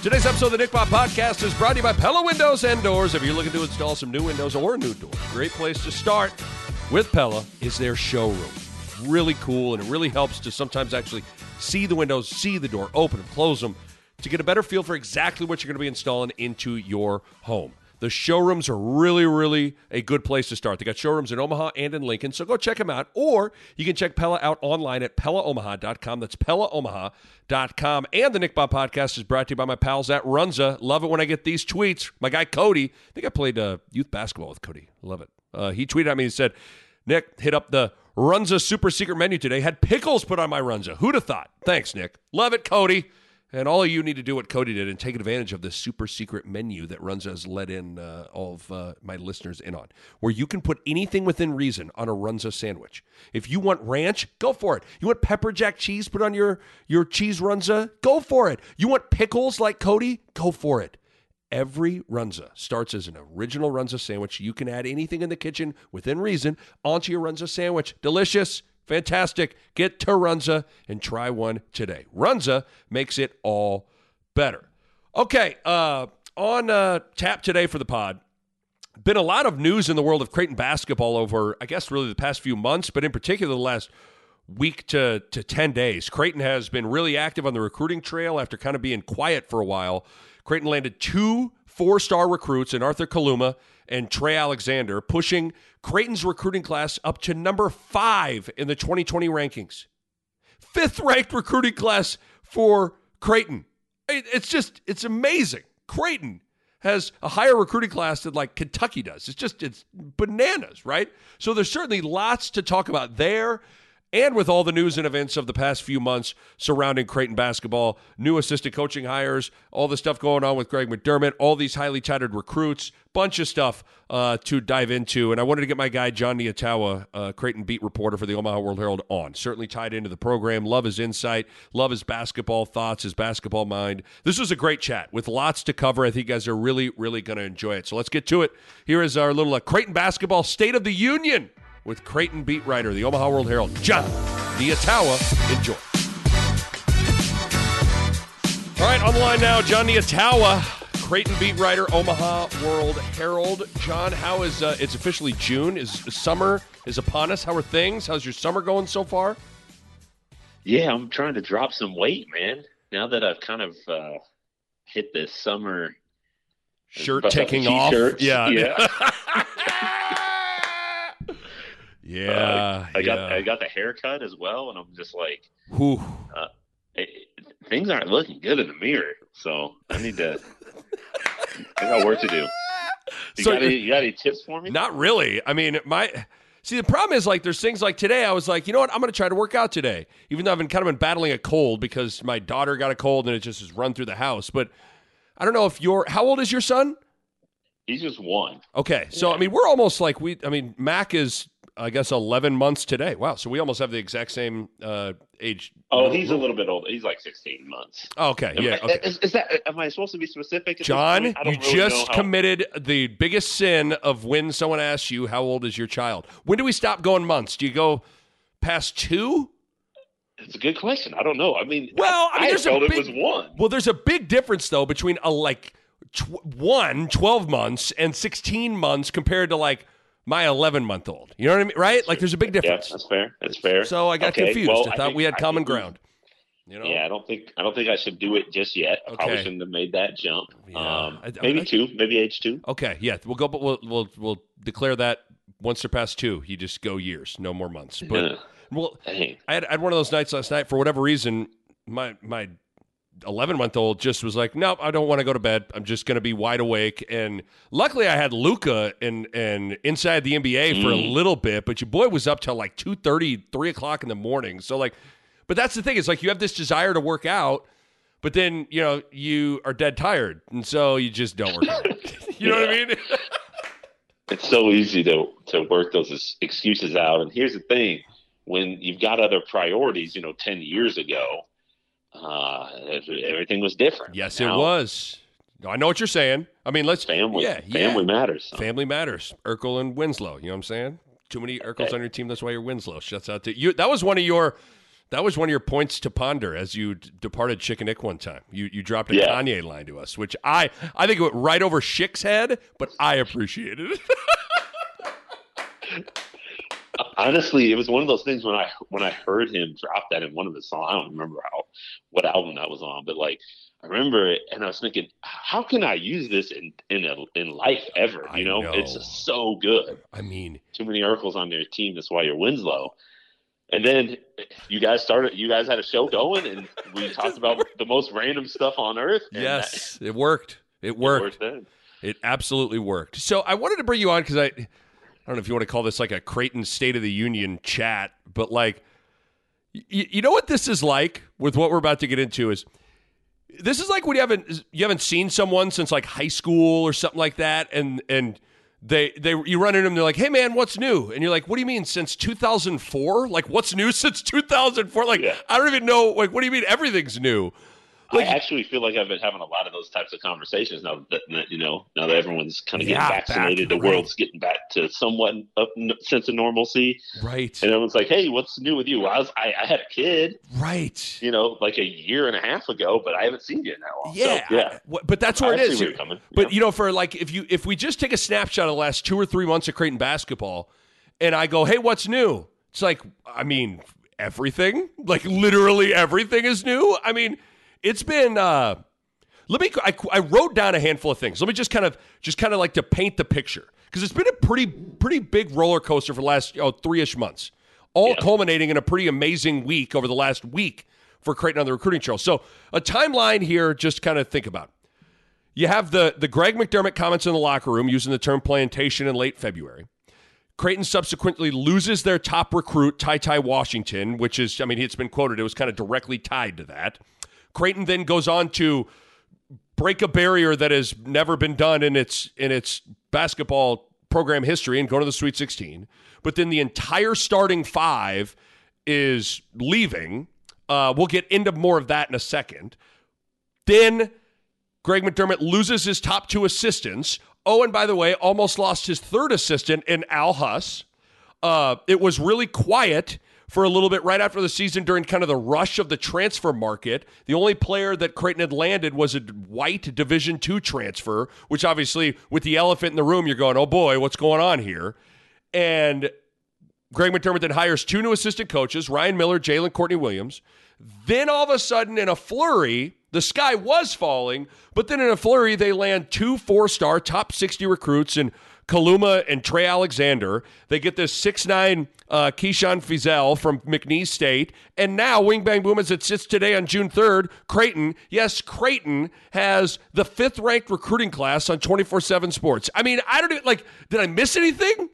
Today's episode of the Nick Bob Podcast is brought to you by Pella Windows and Doors. If you're looking to install some new windows or new doors, great place to start with Pella is their showroom. Really cool, and it really helps to sometimes actually see the windows, see the door, open and close them to get a better feel for exactly what you're going to be installing into your home. The showrooms are really, really a good place to start. They got showrooms in Omaha and in Lincoln, so go check them out. Or you can check Pella out online at PellaOmaha.com. That's PellaOmaha.com. And the Nick Bob podcast is brought to you by my pals at Runza. Love it when I get these tweets. My guy Cody, I think I played uh, youth basketball with Cody. Love it. Uh, he tweeted at me and said, Nick, hit up the Runza super secret menu today. Had pickles put on my Runza. Who'd have thought? Thanks, Nick. Love it, Cody. And all you need to do what Cody did and take advantage of this super secret menu that Runza has let in uh, all of uh, my listeners in on, where you can put anything within reason on a Runza sandwich. If you want ranch, go for it. You want pepper jack cheese put on your, your cheese Runza? Go for it. You want pickles like Cody? Go for it. Every Runza starts as an original Runza sandwich. You can add anything in the kitchen within reason onto your Runza sandwich. Delicious. Fantastic. Get to Runza and try one today. Runza makes it all better. Okay, uh, on uh, tap today for the pod, been a lot of news in the world of Creighton basketball over, I guess, really the past few months, but in particular the last week to, to 10 days. Creighton has been really active on the recruiting trail after kind of being quiet for a while. Creighton landed two four star recruits in Arthur Kaluma and Trey Alexander, pushing Creighton's recruiting class up to number five in the 2020 rankings. Fifth ranked recruiting class for Creighton. It's just, it's amazing. Creighton has a higher recruiting class than like Kentucky does. It's just, it's bananas, right? So there's certainly lots to talk about there. And with all the news and events of the past few months surrounding Creighton basketball, new assistant coaching hires, all the stuff going on with Greg McDermott, all these highly touted recruits, bunch of stuff uh, to dive into. And I wanted to get my guy, John Nyatawa, uh, Creighton beat reporter for the Omaha World Herald, on. Certainly tied into the program. Love his insight, love his basketball thoughts, his basketball mind. This was a great chat with lots to cover. I think you guys are really, really going to enjoy it. So let's get to it. Here is our little uh, Creighton basketball State of the Union with Creighton beat writer, the Omaha World Herald, John Nyatawa. Enjoy. All right, on the line now, John Nyatawa, Creighton beat writer, Omaha World Herald. John, how is uh, it's officially June? Is summer is upon us? How are things? How's your summer going so far? Yeah, I'm trying to drop some weight, man. Now that I've kind of uh, hit this summer shirt taking off. Yeah. yeah. Yeah, uh, I got yeah. I got the haircut as well, and I'm just like, Whew. uh, it, things aren't looking good in the mirror. So I need to. I got work to do. You, So got any, you're- got any tips for me? Not really. I mean, my see the problem is like there's things like today. I was like, you know what? I'm going to try to work out today, even though I've been kind of been battling a cold because my daughter got a cold and it just has run through the house. But I don't know if you're. How old is your son? He's just one. Okay, so I mean, we're almost like we. I mean, Mac is. I guess 11 months today. Wow. So we almost have the exact same uh, age. Oh, he's a little bit older. He's like 16 months. Okay. Am Yeah. I- Okay. Is, is that? Am I supposed to be specific? John. You really just how- committed the biggest sin of when someone asks you, How old is your child? When do we stop going months? Do you go past two? It's a good question. I don't know. I mean, Well, I mean, I there's a felt big- it was one. Well, there's a big difference, though, between a like tw- one, 12 months and 16 months compared to like my 11 month old. You know what I mean? Right? Like there's a big difference. Yeah, that's fair. That's fair. So I got Okay, confused. well, I I thought think- we had I common we- ground. You know? Yeah, I don't think I don't think I should do it just yet. I probably shouldn't have made that jump. Yeah. Um, I- maybe two, maybe age two. Okay, yeah, we'll go, but we'll we'll we'll declare that once they're past two, you just go years, no more months. But Yeah. well, Dang. I had, I had one of those nights last night for whatever reason. My my eleven month old just was like, nope, I don't want to go to bed. I'm just going to be wide awake. And luckily, I had Luka and and inside the NBA for a Mm. little bit, but your boy was up till like 2.30, 3 o'clock in the morning. So like. But that's the thing. It's like you have this desire to work out, but then you know you are dead tired, and so you just don't work out. you know what I mean? it's so easy to to work those excuses out. And here's the thing: when you've got other priorities, you know, ten years ago, uh, everything was different. Yes, now, it was. I know what you're saying. I mean, let's family. Yeah, family yeah. matters. So. Family matters. Urkel and Winslow. You know what I'm saying? Too many Urkels on your team. That's why you're Winslow. Shuts out to you. That was one of your. That was one of your points to ponder as you d- departed Chick and Nick one time. You you dropped a yeah. Kanye line to us, which I I think it went right over Schick's head, but I appreciated it. Honestly, it was one of those things when I when I heard him drop that in one of the songs. I don't remember how what album that was on, but like I remember it, and I was thinking, how can I use this in in a, in life ever? You know? know? it's so good. I mean, too many Urkels on their team. That's why you're Winslow. And then you guys started. You guys had a show going, and we talked about the most random stuff on earth. Yes, that, it worked. It worked. It, worked it absolutely worked. So I wanted to bring you on because I, I don't know if you want to call this like a Creighton State of the Union chat, but like, you, you know what this is like with what we're about to get into is this is like when you haven't you haven't seen someone since like high school or something like that, and and they they you run into them, they're like, "Hey man, what's new?" And you're like, "What do you mean since 2004? Like what's new since 2004? Like yeah. I don't even know. Like what do you mean everything's new?" I actually feel like I've been having a lot of those types of conversations now that you know now that everyone's kind of getting vaccinated, back, the right. world's getting back to somewhat a sense of normalcy. Right. And everyone's like, "Hey, what's new with you?" I was I, I, had a kid. Right. You know, like a year and a half ago, but I haven't seen you in that long. Yeah. So, yeah. But that's where I it is. Where but yeah. you know, for like if you if we just take a snapshot of the last two or three months of Creighton basketball, and I go, "Hey, what's new?" It's like, I mean, everything. Like literally everything is new. I mean it's been. Uh, let me. I, I wrote down a handful of things. Let me just kind of just kind of like to paint the picture because it's been a pretty pretty big roller coaster for the last you know, three ish months, all yeah. culminating in a pretty amazing week over the last week for Creighton on the recruiting trail. So a timeline here, just kind of think about. You have the the Greg McDermott comments in the locker room using the term plantation in late February. Creighton subsequently loses their top recruit, Ty Ty Washington, which is, I mean, it's been quoted, it was kind of directly tied to that. Creighton then goes on to break a barrier that has never been done in its in its basketball program history and go to the Sweet 16. But then the entire starting five is leaving. Uh, we'll get into more of that in a second. Then Greg McDermott loses his top two assistants. Oh, and by the way, almost lost his third assistant in Al Huss. Uh, it was really quiet for a little bit right after the season during kind of the rush of the transfer market. The only player that Creighton had landed was a white Division two transfer, which obviously, with the elephant in the room, you're going, oh boy, what's going on here? And Greg McDermott then hires two new assistant coaches, Ryan Miller, Jalen Courtney Williams. Then all of a sudden, in a flurry, the sky was falling, but then in a flurry, they land two four star top 60 recruits and Kaluma and Trey Alexander. They get this six nine uh, Keyshawn Feazell from McNeese State. And now, Wing Bang Boom, as it sits today on June 3rd, Creighton, yes, Creighton has the fifth ranked recruiting class on 24 7 sports. I mean, I don't even, like, did I miss anything?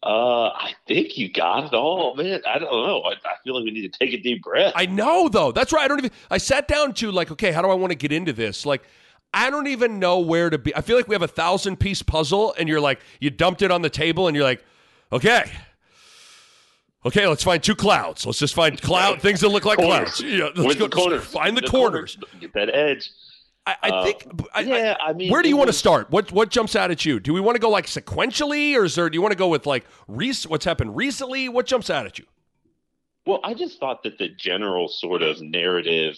Uh, I think you got it all, man. I don't know. I, I, feel like we need to take a deep breath. I know, though. That's right. I don't even. I sat down to like, okay, how do I want to get into this? Like, I don't even know where to be. I feel like we have a thousand piece puzzle, and you're like, you dumped it on the table, and you're like, okay, okay, let's find two clouds. Let's just find cloud things that look like corners. clouds. Yeah, let's go, the corners. Find the, the corners. corners. Get that edge. I, I uh, think. I, yeah, I, mean, where do you want to start? What what jumps out at you? Do we want to go like sequentially, or is there? Do you want to go with like rec- what's happened recently? What jumps out at you? Well, I just thought that the general sort of narrative,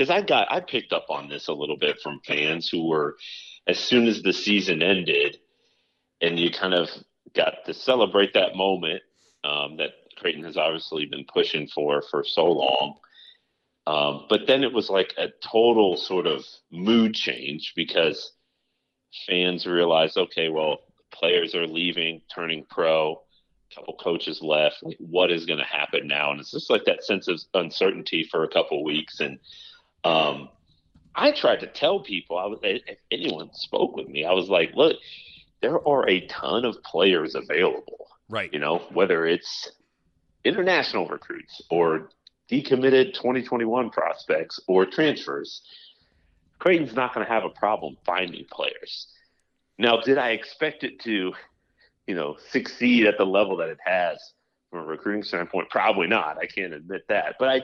because I got I picked up on this a little bit from fans who were, as soon as the season ended, and you kind of got to celebrate that moment um, that Creighton has obviously been pushing for for so long. Um, but then it was like a total sort of mood change because fans realized, okay, well, players are leaving, turning pro a couple coaches left. What is going to happen now? And it's just like that sense of uncertainty for a couple weeks. And um, I tried to tell people, I was, if anyone spoke with me, I was like, look, there are a ton of players available. Right. You know, whether it's international recruits or decommitted 2021 prospects or transfers, Creighton's not going to have a problem finding players. Now, did I expect it to, you know, succeed at the level that it has from a recruiting standpoint? Probably not. I can't admit that. But I,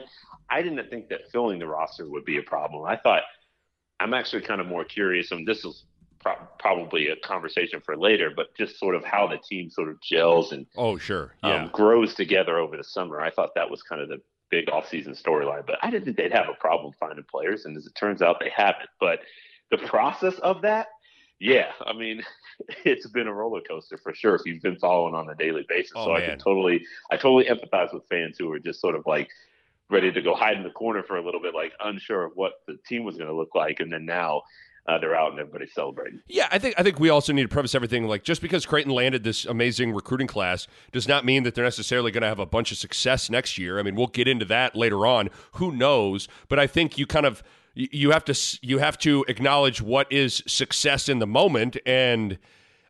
I didn't think that filling the roster would be a problem. I thought I'm actually kind of more curious, and this is pro- probably a conversation for later, but just sort of how the team sort of gels and oh sure, yeah, um, grows together over the summer. I thought that was kind of the big offseason storyline, but I didn't think they'd have a problem finding players, and as it turns out, they haven't. But the process of that, yeah, I mean, it's been a roller coaster for sure if you've been following on a daily basis. Oh, so man. I can totally, I totally empathize with fans who are just sort of like ready to go hide in the corner for a little bit, like unsure of what the team was going to look like, and then now. Uh, they're out and everybody's celebrating. Yeah, I think I think we also need to preface everything like just because Creighton landed this amazing recruiting class does not mean that they're necessarily going to have a bunch of success next year. I mean, we'll get into that later on. Who knows? But I think you kind of you have to you have to acknowledge what is success in the moment and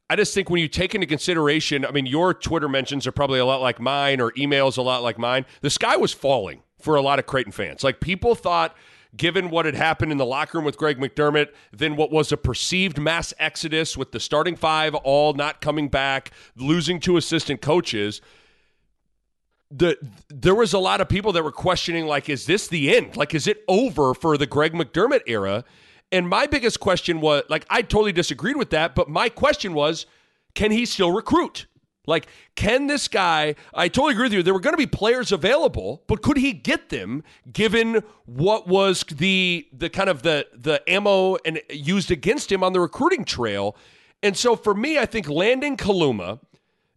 I just think when you take into consideration, I mean, your Twitter mentions are probably a lot like mine or emails a lot like mine. The sky was falling for a lot of Creighton fans. Like people thought given what had happened in the locker room with Greg McDermott, then what was a perceived mass exodus with the starting five all not coming back, losing two assistant coaches. The there was a lot of people that were questioning, like, is this the end? Like, is it over for the Greg McDermott era? And my biggest question was, like, I totally disagreed with that, but my question was, can he still recruit? Like, can this guy? I totally agree with you. There were going to be players available, but could he get them given what was the the kind of the the ammo and used against him on the recruiting trail? And so for me, I think landing Kaluma,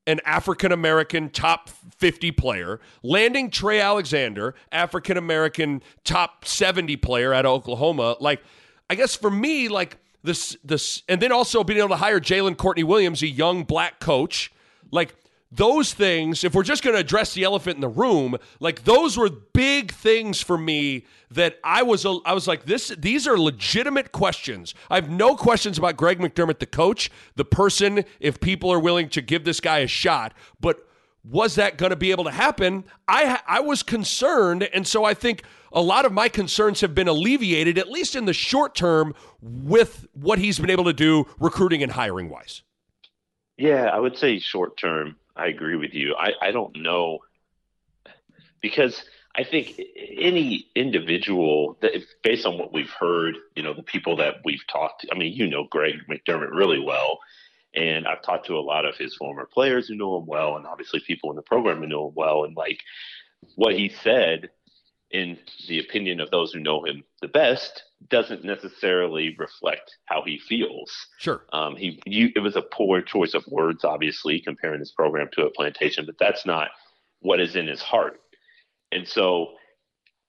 an African American top 50 player, landing Trey Alexander, African American top 70 player at Oklahoma, like I guess for me, like this this and then also being able to hire Jalen Courtney Williams, a young black coach. Like those things, if we're just going to address the elephant in the room, like those were big things for me that I was I was like this these are legitimate questions. I have no questions about Greg McDermott the coach, the person if people are willing to give this guy a shot, but was that going to be able to happen? I I was concerned and so I think a lot of my concerns have been alleviated at least in the short term with what he's been able to do recruiting and hiring wise. Yeah, I would say short term. I agree with you. I, I don't know because I think any individual based on what we've heard, you know, the people that we've talked to, I mean, you know, Greg McDermott really well. And I've talked to a lot of his former players who know him well, and obviously people in the program who know him well. And like what he said, in the opinion of those who know him the best, doesn't necessarily reflect how he feels. Sure. Um, he, you, it was a poor choice of words, obviously, comparing this program to a plantation, but that's not what is in his heart. And so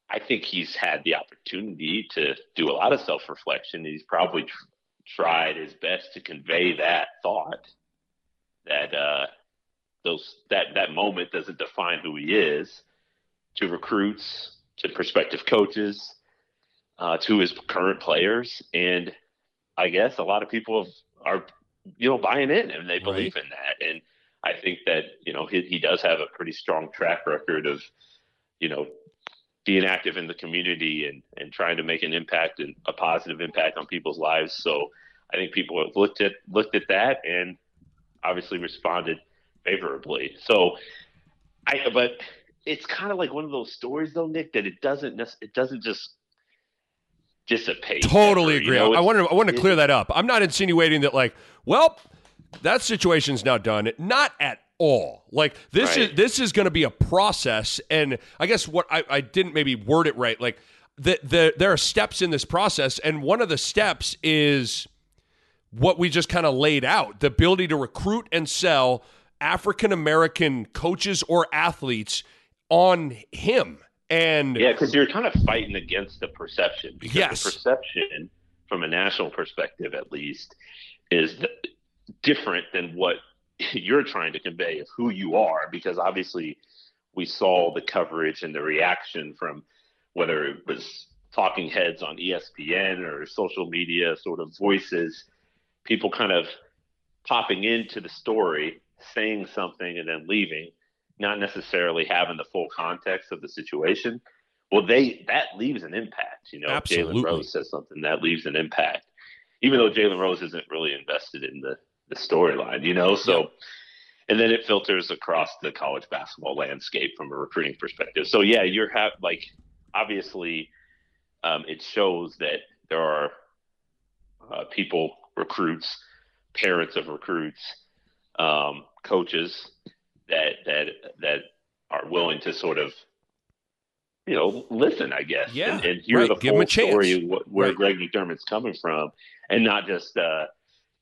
I think he's had the opportunity to do a lot of self reflection. He's probably tr- tried his best to convey that thought that, uh, those, that, that moment doesn't define who he is to recruits, to prospective coaches, uh, to his current players, and I guess a lot of people have, are you know buying in and they believe right. in that. And I think that you know he, he does have a pretty strong track record of you know being active in the community and and trying to make an impact and a positive impact on people's lives. So I think people have looked at looked at that and obviously responded favorably. So I but it's kind of like one of those stories though, Nick, that it doesn't it doesn't just dissipate. Totally ever, agree. You know? I want to I want to clear that up. I'm not insinuating that like, well, that situation's now done. Not at all. Like this right. is this is going to be a process, and I guess what I, I didn't maybe word it right. Like the, the there are steps in this process, and one of the steps is what we just kind of laid out: the ability to recruit and sell African American coaches or athletes on him. And yeah, because you're kind of fighting against the perception. Because yes. the perception, from a national perspective at least, is different than what you're trying to convey of who you are. Because obviously, we saw the coverage and the reaction from whether it was talking heads on ESPN or social media sort of voices, people kind of popping into the story, saying something, and then leaving not necessarily having the full context of the situation. Well, they that leaves an impact. You know, Jalen Rose says something that leaves an impact, even though Jalen Rose isn't really invested in the the storyline. You know, so. Yeah. And then it filters across the college basketball landscape from a recruiting perspective. So yeah, you're have like obviously um, it shows that there are uh, people, recruits, parents of recruits, um, coaches that that that are willing to sort of you know listen, I guess, yeah, and, and hear right. the Give full story where right. Greg McDermott's coming from, and not just uh,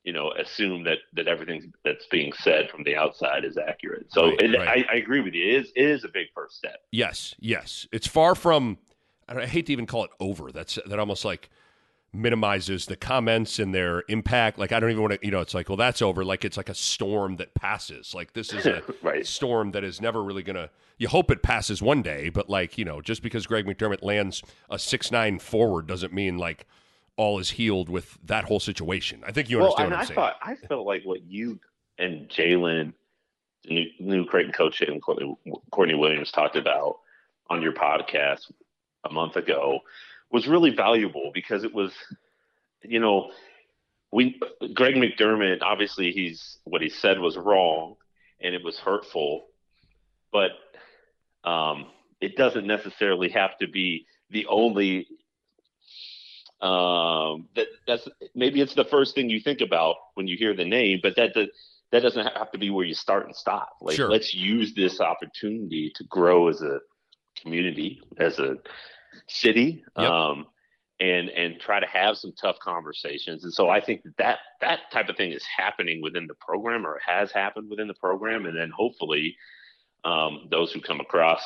you know assume that that everything that's being said from the outside is accurate. So right, I, I, agree with you. It is it is a big first step. Yes, yes, it's far from. I hate to even call it over. That's that almost like minimizes the comments and their impact. Like I don't even want to, you know, it's like, well, that's over. Like it's like a storm that passes. Like this is a right. storm that is never really gonna. You hope it passes one day, but like you know, just because Greg McDermott lands a six nine forward doesn't mean like all is healed with that whole situation. I think you well, understand what I'm I saying. Thought, I felt like what you and Jalen, the new, new Creighton coach and Courtney, Courtney Williams talked about on your podcast a month ago was really valuable because it was, you know, we Greg McDermott obviously he's what he said was wrong and it was hurtful, but um, it doesn't necessarily have to be the only. Um, that that's maybe it's the first thing you think about when you hear the name, but that that, that doesn't have to be where you start and stop. Like sure. let's use this opportunity to grow as a community, as a city yep. um, and and try to have some tough conversations. And so I think that, that that type of thing is happening within the program or has happened within the program. And then hopefully um, those who come across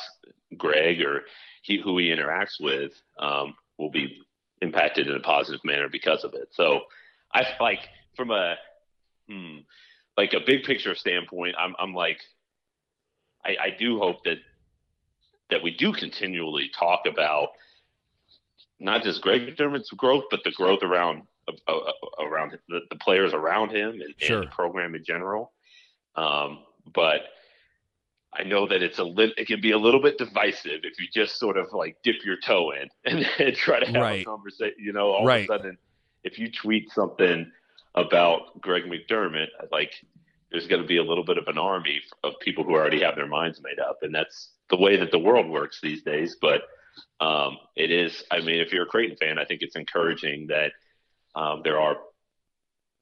Greg or he who he interacts with um, will be impacted in a positive manner because of it. So I like from a hmm, like a big picture standpoint, I'm I'm like I, I do hope that that we do continually talk about not just Greg McDermott's growth, but the growth around uh, uh, around the, the, players around him and, sure. and, the program in general. Um, but I know that it's a li- it can be a little bit divisive if you just sort of like dip your toe in and then try to have right. a conversation. You know, all right. of a sudden, if you tweet something about Greg McDermott, like there's going to be a little bit of an army of people who already have their minds made up, and that's the way that the world works these days. But um, it is, I mean, if you're a Creighton fan, I think it's encouraging that um, there are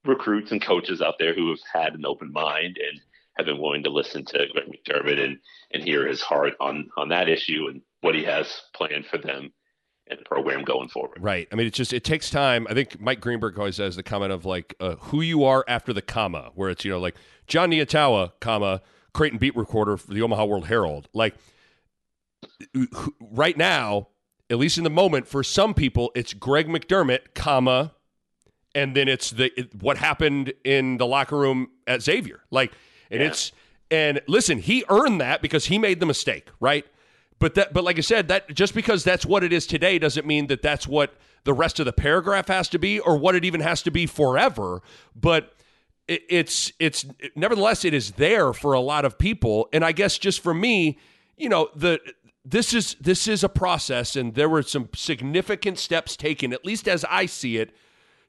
recruits and coaches out there who have had an open mind and have been willing to listen to Greg McDermott and, and hear his heart on, on that issue and what he has planned for them and program going forward. Right. I mean, it just it takes time. I think Mike Greenberg always has the comment of like uh, who you are after the comma, where it's you know like John Nyatawa, comma Creighton beat recorder for the Omaha World Herald. Like right now, at least in the moment, for some people, it's Greg McDermott, comma, and then it's the it, what happened in the locker room at Xavier. Like, and yeah. it's and listen, he earned that because he made the mistake, right? But that, but like I said, that just because that's what it is today doesn't mean that that's what the rest of the paragraph has to be, or what it even has to be forever. But it, it's it's nevertheless it is there for a lot of people, and I guess just for me, you know, the this is this is a process, and there were some significant steps taken, at least as I see it,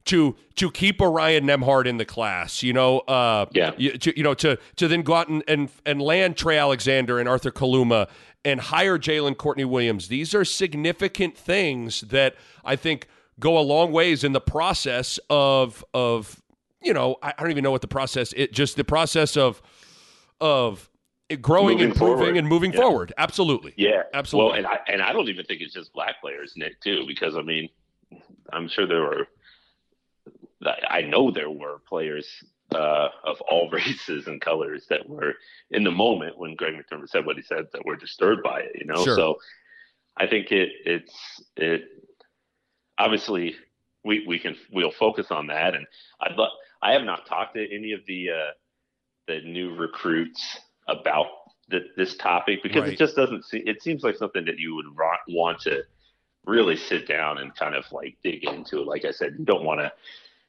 to to keep Ryan Nembhard in the class. You know, uh, yeah. You, to, you know, to to then go out and, and and land Trey Alexander and Arthur Kaluma and hire Jalen Courtney Williams. These are significant things that I think go a long ways in the process of of you know I, I don't even know what the process it just the process of of growing, moving improving, forward. and moving yeah. forward. Absolutely. Yeah, absolutely. Well, and I and I don't even think it's just black players, Nick, too, because I mean, I'm sure there were. I know there were players uh, of all races and colors that were in the moment when Greg McDermott said what he said that were disturbed by it. You know, sure. so I think it it's it obviously we we can we'll focus on that, and I'd love. I have not talked to any of the uh, the new recruits about the, this topic because right. it just doesn't seem it seems like something that you would want to really sit down and kind of like dig into like i said you don't want to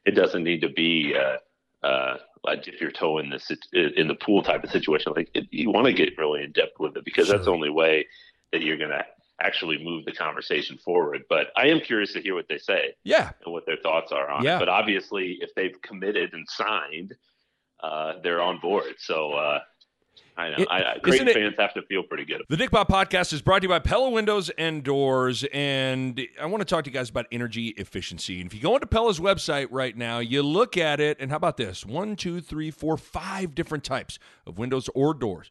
it doesn't need to be a, uh, dip your toe in this in the pool type of situation. Like it, you want to get really in depth with it because sure. that's the only way that you're going to actually move the conversation forward. But I am curious to hear what they say. Yeah. And what their thoughts are on yeah. it. But obviously, if they've committed and signed, uh, they're on board. So, uh, I know. It, I, Creighton fans have to feel pretty good. The Nick Bob podcast is brought to you by Pella Windows and Doors. And I want to talk to you guys about energy efficiency. And if you go into Pella's website right now, you look at it, and how about this? One, two, three, four, five different types of windows or doors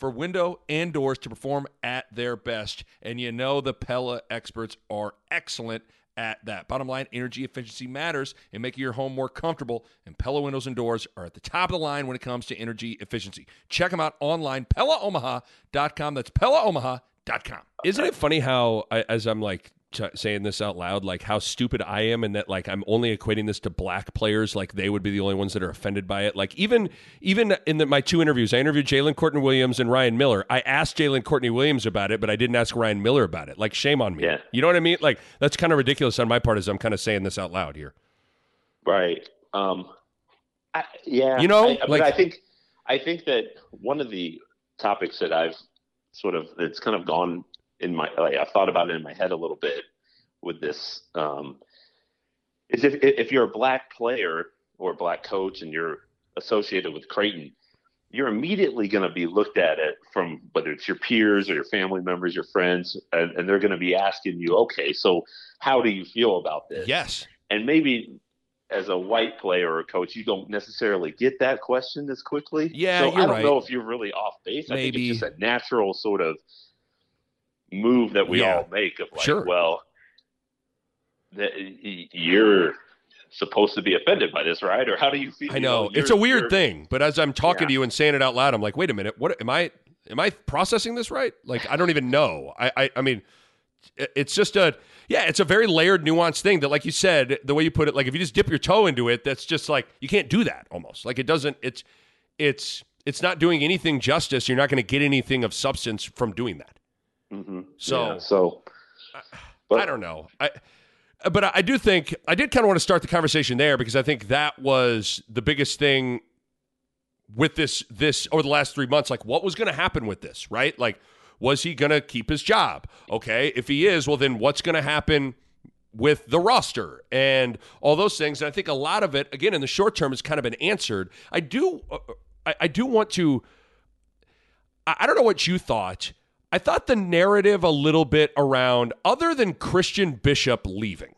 for window and doors to perform at their best. And you know the Pella experts are excellent at that. Bottom line, energy efficiency matters in making your home more comfortable, and Pella windows and doors are at the top of the line when it comes to energy efficiency. Check them out online, PellaOmaha.com. That's PellaOmaha.com. Isn't it funny how, as I'm like saying this out loud, like how stupid I am, and that like I'm only equating this to black players, like they would be the only ones that are offended by it. Like even even in the, my two interviews, I interviewed Jalen Courtney Williams and Ryan Miller. I asked Jalen Courtney Williams about it, but I didn't ask Ryan Miller about it. Like shame on me. Yeah. You know what I mean? Like that's kind of ridiculous on my part as I'm kind of saying this out loud here. Right. Um. I, yeah. You know, I, like I think I think that one of the topics that I've sort of it's kind of gone in my like I thought about it in my head a little bit with this um, is if if you're a black player or a black coach and you're associated with Creighton, you're immediately going to be looked at it from whether it's your peers or your family members, your friends, and, and they're going to be asking you, okay, so how do you feel about this? Yes. And maybe as a white player or coach, you don't necessarily get that question as quickly. Yeah, so I don't right. know if you're really off base. Maybe. I think it's just a natural sort of move that we yeah. all make of like, sure. well, that you're supposed to be offended by this, right? Or how do you feel? I know, you know it's a weird thing, but as I'm talking yeah. to you and saying it out loud, I'm like, wait a minute, what am I? Am I processing this right? Like, I don't even know. I, I, I mean, it's just a yeah, it's a very layered, nuanced thing that, like you said, the way you put it, like if you just dip your toe into it, that's just like you can't do that almost. Like it doesn't. It's it's it's not doing anything justice. You're not going to get anything of substance from doing that. So yeah, so, but, I don't know. I but I do think I did kind of want to start the conversation there because I think that was the biggest thing with this this over the last three months. Like, what was going to happen with this? Right? Like, was he going to keep his job? Okay, if he is, well, then what's going to happen? with the roster and all those things. And I think a lot of it, again, in the short term, has kind of been answered. I do, uh, I, I, do want to. I, I don't know what you thought. I thought the narrative a little bit around, other than Christian Bishop leaving,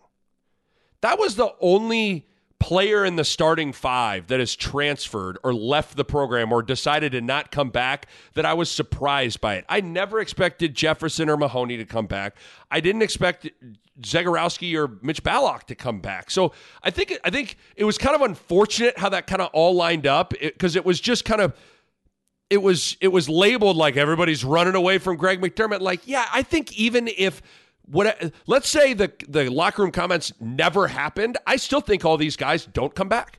that was the only player in the starting five that has transferred or left the program or decided to not come back that I was surprised by it. I never expected Jefferson or Mahoney to come back. I didn't expect Zegarowski or Mitch Ballock to come back. So I think I think it was kind of unfortunate how that kind of all lined up because it, it was just kind of it was it was labeled like everybody's running away from Greg McDermott. Like, yeah, I think even if what let's say the the locker room comments never happened, I still think all these guys don't come back.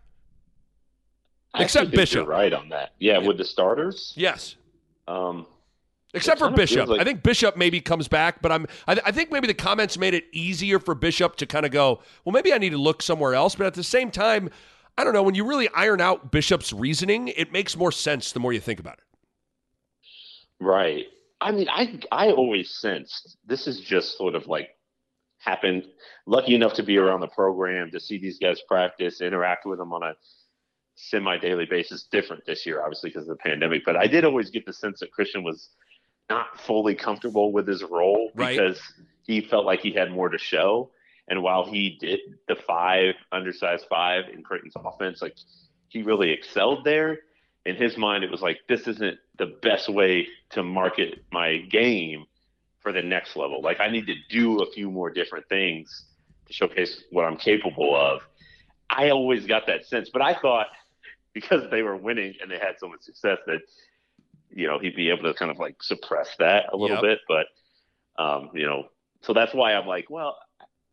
I Except Bishop, right on that. Yeah, yeah, with the starters. Yes. Um, Except for Bishop, like- I think Bishop maybe comes back, but I'm I, I, think maybe the comments made it easier for Bishop to kind of go, well, maybe I need to look somewhere else. But at the same time, I don't know. When you really iron out Bishop's reasoning, it makes more sense the more you think about it. Right. I mean, I I always sensed this is just sort of like happened. Lucky enough to be around the program to see these guys practice, interact with them on a semi daily basis. Different this year, obviously, because of the pandemic. But I did always get the sense that Christian was not fully comfortable with his role right. because he felt like he had more to show. And while he did the five, undersized five in Creighton's offense, like he really excelled there. In his mind, it was like, this isn't the best way to market my game for the next level. Like, I need to do a few more different things to showcase what I'm capable of. I always got that sense, but I thought because they were winning and they had so much success that you know he'd be able to kind of like suppress that a little Yep. bit. But um, you know, so that's why I'm like, well,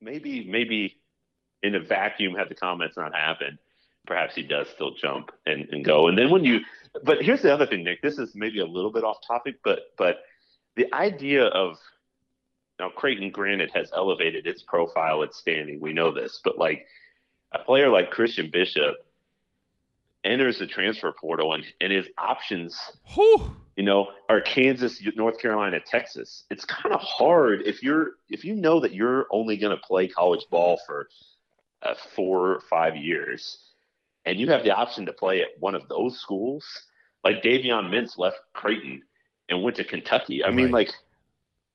maybe maybe in a vacuum had the comments not happened, perhaps he does still jump and, and go. And then when you, but here's the other thing, Nick. This is maybe a little bit off topic, but but the idea of now Creighton, granted, has elevated its profile, its standing. We know this, but like a player like Christian Bishop enters the transfer portal and, and his options Whew. You know, are Kansas, North Carolina, Texas. It's kind of hard if you're if you know that you're only going to play college ball for uh, four or five years, and you have the option to play at one of those schools. Like Davion Mintz left Creighton and went to Kentucky. I mean, like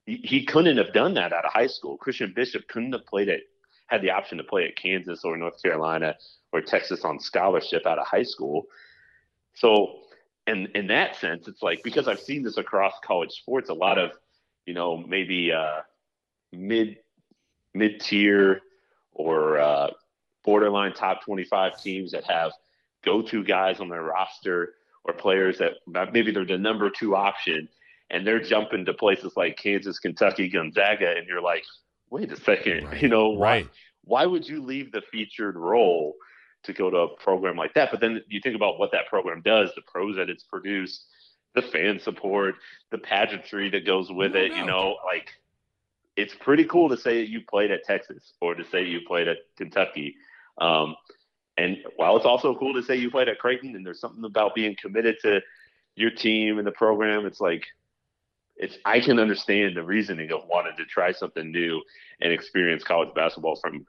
he, he couldn't have done that out of high school. Christian Bishop couldn't have played at had the option to play at Kansas or North Carolina or Texas on scholarship out of high school. So and in that sense, it's like because I've seen this across college sports, a lot of you know maybe uh, mid mid tier or uh, borderline top twenty five teams that have go to guys on their roster or players that maybe they're the number two option and they're jumping to places like Kansas, Kentucky, Gonzaga, and you're like, wait a second, Right. you know why? Right. Why would you leave the featured role to go to a program like that? But then you think about what that program does, the pros that it's produced, the fan support, the pageantry that goes with No it. doubt. You know, like it's pretty cool to say you played at Texas or to say you played at Kentucky. Um, and while it's also cool to say you played at Creighton, and there's something about being committed to your team and the program, it's like it's I can understand the reasoning of wanting to try something new and experience college basketball from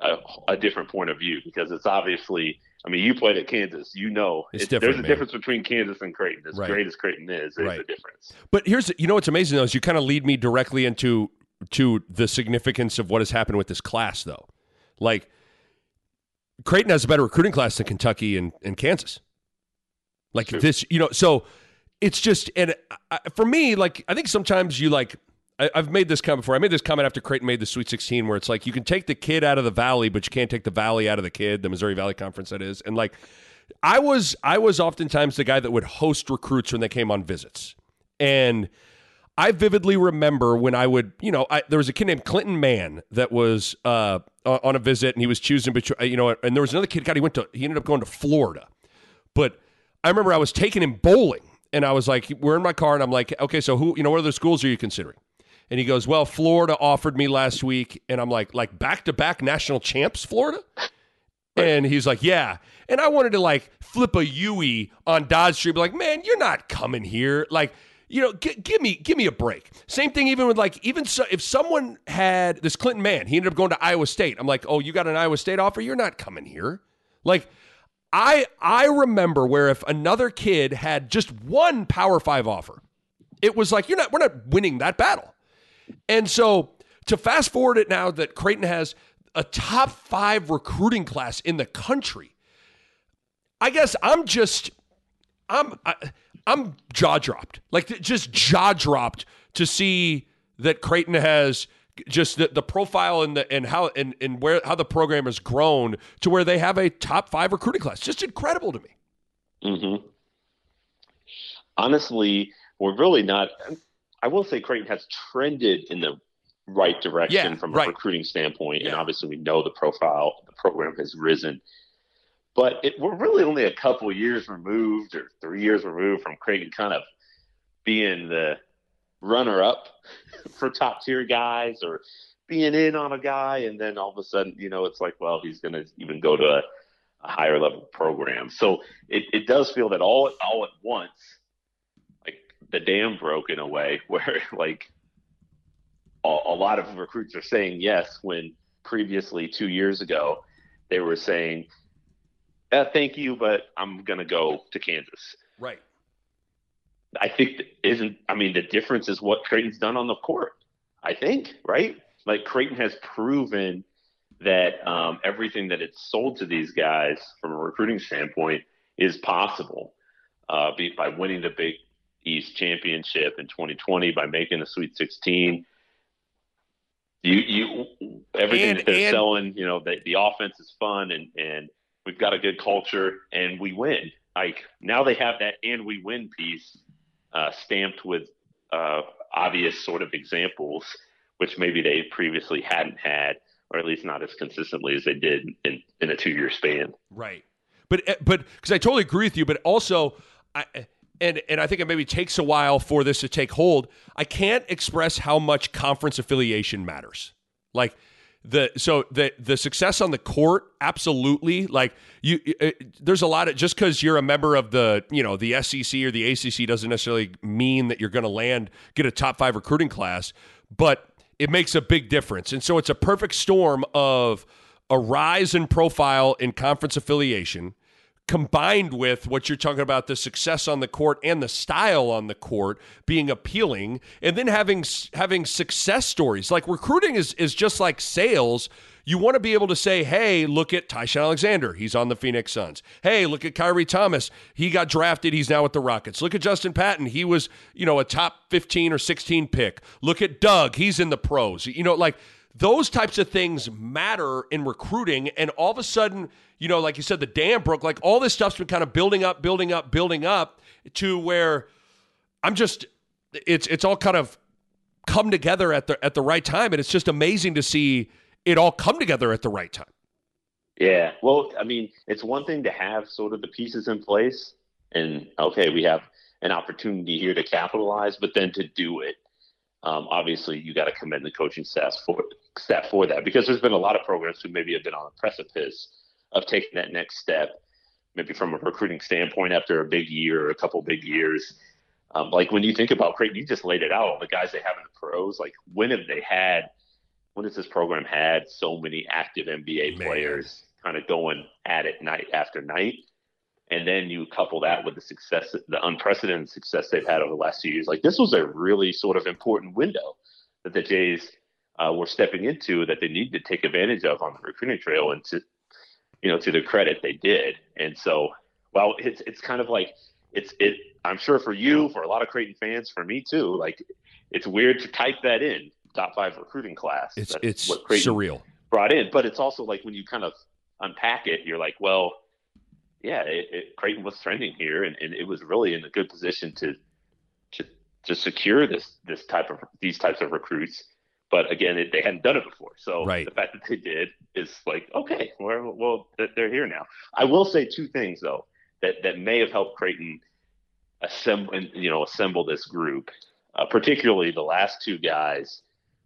a, a different point of view because it's obviously. I mean, you played at Kansas, you know. It's it- There's a man. difference between Kansas and Creighton. As Right. great as Creighton is, there's Right. a difference. But here's you know what's amazing though is you kind of lead me directly into to the significance of what has happened with this class though. Like Creighton has a better recruiting class than Kentucky and, and Kansas. Like True. this, you know, so it's just and I, for me, like I think sometimes you like I, I've made this comment before. I made this comment after Creighton made the Sweet 16, where it's like you can take the kid out of the valley, but you can't take the valley out of the kid. The Missouri Valley Conference, that is, and like I was, I was oftentimes the guy that would host recruits when they came on visits, and I vividly remember when I would, you know, I, there was a kid named Clinton Mann that was uh, on a visit, and he was choosing between, you know, and there was another kid. God, he went to, he ended up going to Florida, but I remember I was taking him bowling, and I was like, we're in my car, and I'm like, okay, so who, you know, what other schools are you considering? And he goes, well, Florida offered me last week, and I'm like, like back to back national champs, Florida. And he's like, yeah. And I wanted to like flip a Yui on Dodge Street, be like, man, you're not coming here. Like, you know, g- give me give me a break. Same thing even with like even so if someone had this Clinton man, he ended up going to Iowa State. I'm like, oh, you got an Iowa State offer? You're not coming here. Like, I I remember where if another kid had just one Power Five offer, it was like you're not we're not winning that battle. And so to fast forward it now that Creighton has a top five recruiting class in the country, I guess I'm just I'm I, I'm jaw dropped, like just jaw dropped to see that Creighton has just the, the profile and the and how and, and where how the program has grown to where they have a top five recruiting class. Just incredible to me. hmm Honestly, we're really not. I will say Creighton has trended in the right direction Yeah, from right. a recruiting standpoint, and obviously we know the profile. The program has risen, but it, we're really only a couple years removed, or three years removed, from Creighton kind of being the runner-up for top-tier guys, or being in on a guy, and then all of a sudden, you know, it's like, well, he's going to even go to a, a higher level program. So it, it does feel that all all at once, the dam broke in a way where like a, a lot of recruits are saying yes when previously two years ago they were saying, uh, "Thank you, but I'm going to go to Kansas." Right. I think isn't I mean, the difference is what Creighton's done on the court. I think, right? Like Creighton has proven that um, everything that it's sold to these guys from a recruiting standpoint is possible. Uh, be, by winning the Big East championship in 2020, by making the Sweet 16, you you everything And- that they're and- selling. You know, the, the offense is fun, and and we've got a good culture, and we win. Like now they have that and we win piece uh, stamped with uh, obvious sort of examples, which maybe they previously hadn't had, or at least not as consistently as they did in, in a two year span. Right. But eh, but because I totally agree with you, but also I and and I think it maybe takes a while for this to take hold. I can't express how much conference affiliation matters. Like the so the the success on the court absolutely like you it, uh, there's a lot of just because you're a member of the you know the SEC or the ACC doesn't necessarily mean that you're going to land get a top five recruiting class, but it makes a big difference. And so it's a perfect storm of a rise in profile in conference affiliation combined with what you're talking about the success on the court and the style on the court being appealing and then having having success stories. Like recruiting is is just like sales. You want to be able to say hey look at Ty-Shon Alexander. He's on the Phoenix Suns. Hey look at Khyri Thomas. He got drafted. He's now with the Rockets. Look at Justin Patton. He was you know a top 15 or 16 pick. Look at Doug. He's in the pros. You know like those types of things matter in recruiting and all of a sudden you know like you said the dam broke like all this stuff's been kind of building up building up building up to where i'm just it's it's all kind of come together at the at the right time. And it's just amazing to see it all come together at the right time. Yeah. Well i mean it's one thing to have sort of the pieces in place and okay we have an opportunity here to capitalize but then to do it um, obviously you got to commend the coaching staff for staff for that because there's been a lot of programs who maybe have been on the precipice of taking that next step, maybe from a recruiting standpoint after a big year or a couple big years. Um, like when you think about Creighton, you just laid it out. All the guys they have in the pros, like when have they had? When has this program had so many active NBA Man. players kind of going at it night after night? And then you couple that with the success, the unprecedented success they've had over the last few years. Like this was a really sort of important window that the Jays uh, were stepping into that they need to take advantage of on the recruiting trail. And to you know, to their credit, they did. And so, well, it's it's kind of like it's it. I'm sure for you, for a lot of Creighton fans, for me too. Like, it's weird to type that in top five recruiting class. It's That's it's what Creighton surreal brought in, but it's also like when you kind of unpack it, you're like, well, yeah, it, it, Creighton was trending here, and, and it was really in a good position to to to secure this this type of these types of recruits. But again, it, they hadn't done it before. So right. the fact that they did is like, okay, well, well, they're here now. I will say two things though that that may have helped Creighton assemble, you know, assemble this group, uh, particularly the last two guys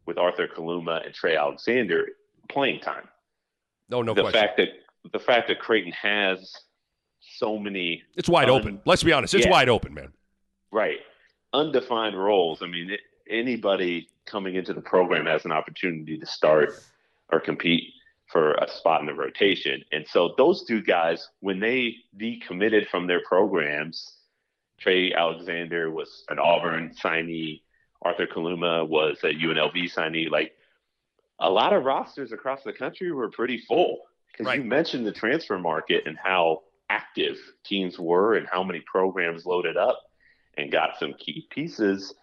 with Arthur Kaluma and Trey Alexander playing time. No, no the question. fact that the fact that Creighton has so many. It's wide un- open. Let's be honest. It's yeah, wide open, man. Right. Undefined roles. I mean, it, anybody coming into the program has an opportunity to start or compete for a spot in the rotation. And so those two guys, when they decommitted from their programs, Trey Alexander was an Auburn signee, Arthur Kaluma was a UNLV signee. Like a lot of rosters across the country were pretty full because right. you mentioned the transfer market and how active teams were and how many programs loaded up and got some key pieces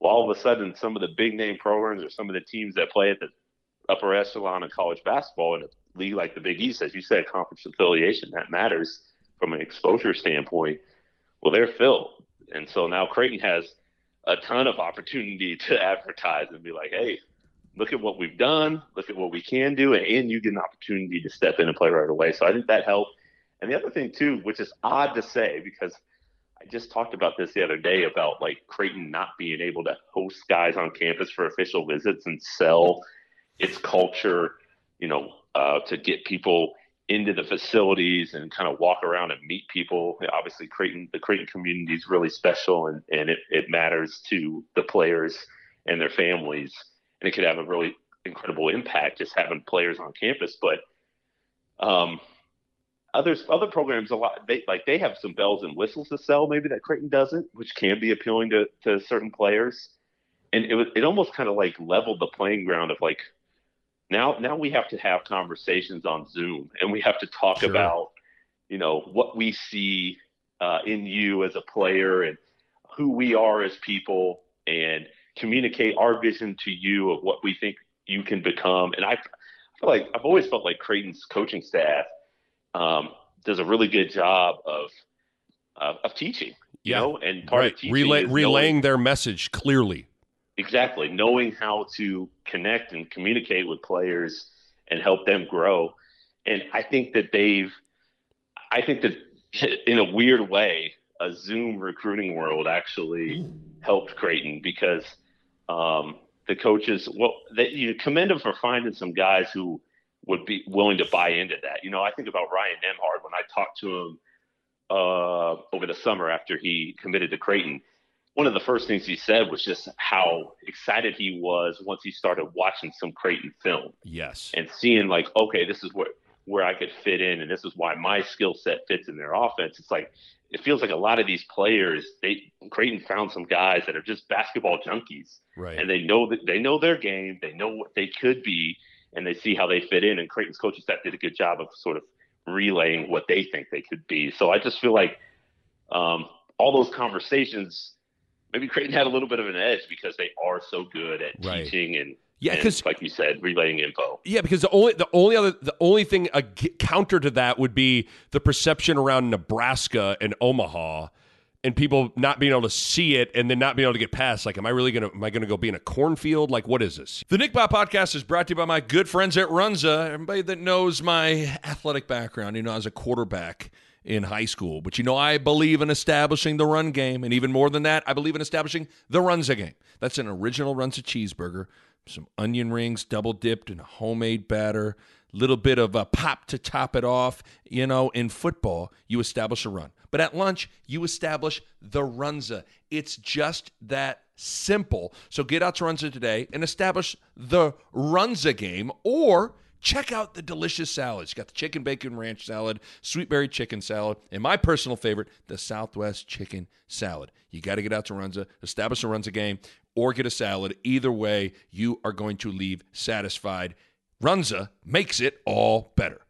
well, all of a sudden, some of the big name programs or some of the teams that play at the upper echelon of college basketball in a league like the Big East, as you said, conference affiliation, that matters from an exposure standpoint. Well, they're filled. And so now Creighton has a ton of opportunity to advertise and be like, hey, look at what we've done, look at what we can do, and you get an opportunity to step in and play right away. So I think that helped. And the other thing, too, which is odd to say because – I just talked about this the other day about like Creighton not being able to host guys on campus for official visits and sell its culture, you know, uh, to get people into the facilities and kind of walk around and meet people. Obviously, Creighton, the Creighton community is really special and, and it, it matters to the players and their families. And it could have a really incredible impact just having players on campus. But um, others other programs a lot they like they have some bells and whistles to sell maybe that Creighton doesn't, which can be appealing to to certain players. And it was it almost kind of like leveled the playing ground of like now now we have to have conversations on Zoom and we have to talk sure. about you know what we see uh, in you as a player and who we are as people and communicate our vision to you of what we think you can become. And I I feel like I've always felt like Creighton's coaching staff um, does a really good job of uh, of teaching You Yeah. know, and part right. of teaching Relay, is knowing- relaying their message clearly. Exactly. Knowing how to connect and communicate with players and help them grow. And I think that they've, I think that in a weird way, a Zoom recruiting world actually helped Creighton because um, the coaches, well, they, you commend them for finding some guys who would be willing to buy into that. You know, I think about Ryan Nembhard when I talked to him uh, over the summer after he committed to Creighton one of the first things he said was just how excited he was once he started watching some Creighton film Yes. and seeing like, okay, this is where where I could fit in, and this is why my skill set fits in their offense. It's like it feels like a lot of these players, they Creighton found some guys that are just basketball junkies, Right. and they know that they know their game, they know what they could be, and they see how they fit in. And Creighton's coaching staff did a good job of sort of relaying what they think they could be. So I just feel like um, all those conversations maybe Creighton had a little bit of an edge because they are so good at Right. teaching and Yeah, because like you said, relaying info. Yeah, because the only the only other the only thing a g- counter to that would be the perception around Nebraska and Omaha, and people not being able to see it and then not being able to get past. Like, am I really gonna am I gonna go be in a cornfield? Like, what is this? The Nick Bob podcast is brought to you by my good friends at Runza. Everybody that knows my athletic background, you know, as a quarterback in high school. But you know, I believe in establishing the run game, and even more than that, I believe in establishing the Runza game. That's an original Runza cheeseburger some onion rings double dipped in a homemade batter, little bit of a pop to top it off. You know, in football, you establish a run. But at lunch, you establish the runza. It's just that simple. So get out to Runza today and establish the runza game or check out the delicious salads. You got the chicken bacon ranch salad, sweet berry chicken salad, and my personal favorite, the Southwest chicken salad. You got to get out to Runza, establish a Runza game, or get a salad. Either way, you are going to leave satisfied. Runza makes it all better.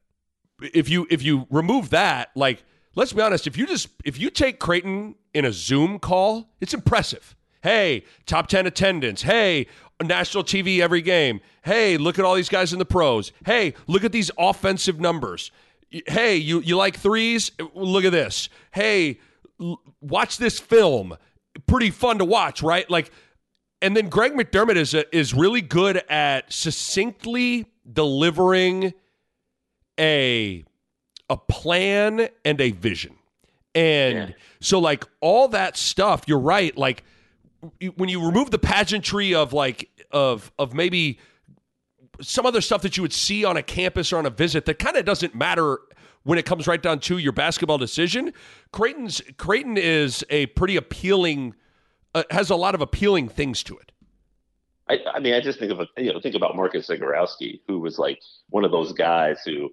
If you if you remove that, like let's be honest, if you just if you take Creighton in a Zoom call, it's impressive. Hey, top 10 attendance. Hey, national TV every game. Hey, look at all these guys in the pros. Hey, look at these offensive numbers. Hey, you you like threes? Look at this. Hey, l- watch this film. Pretty fun to watch, right? Like and then Greg McDermott is a, is really good at succinctly delivering a a plan and a vision. And Yeah. so like all that stuff, you're right, like when you remove the pageantry of like of of maybe some other stuff that you would see on a campus or on a visit that kind of doesn't matter when it comes right down to your basketball decision. Creighton's Creighton is a pretty appealing uh, has a lot of appealing things to it. I, I mean, I just think of a, you know think about Marcus Zegarowski, who was like one of those guys who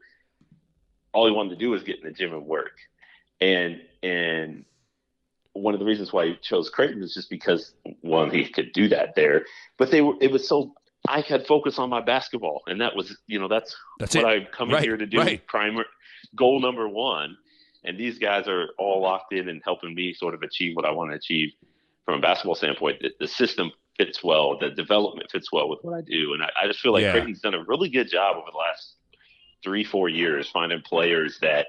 all he wanted to do was get in the gym and work, and and one of the reasons why he chose Creighton was just because one he could do that there, but they were it was so I had focus on my basketball, and that was you know that's That's what. I'm coming Right, here to do. right. Primer goal number one, and these guys are all locked in and helping me sort of achieve what I want to achieve from a basketball standpoint. The, the system fits well, the development fits well with what I do, and I, I just feel like Yeah. Creighton's done a really good job over the last three four years finding players that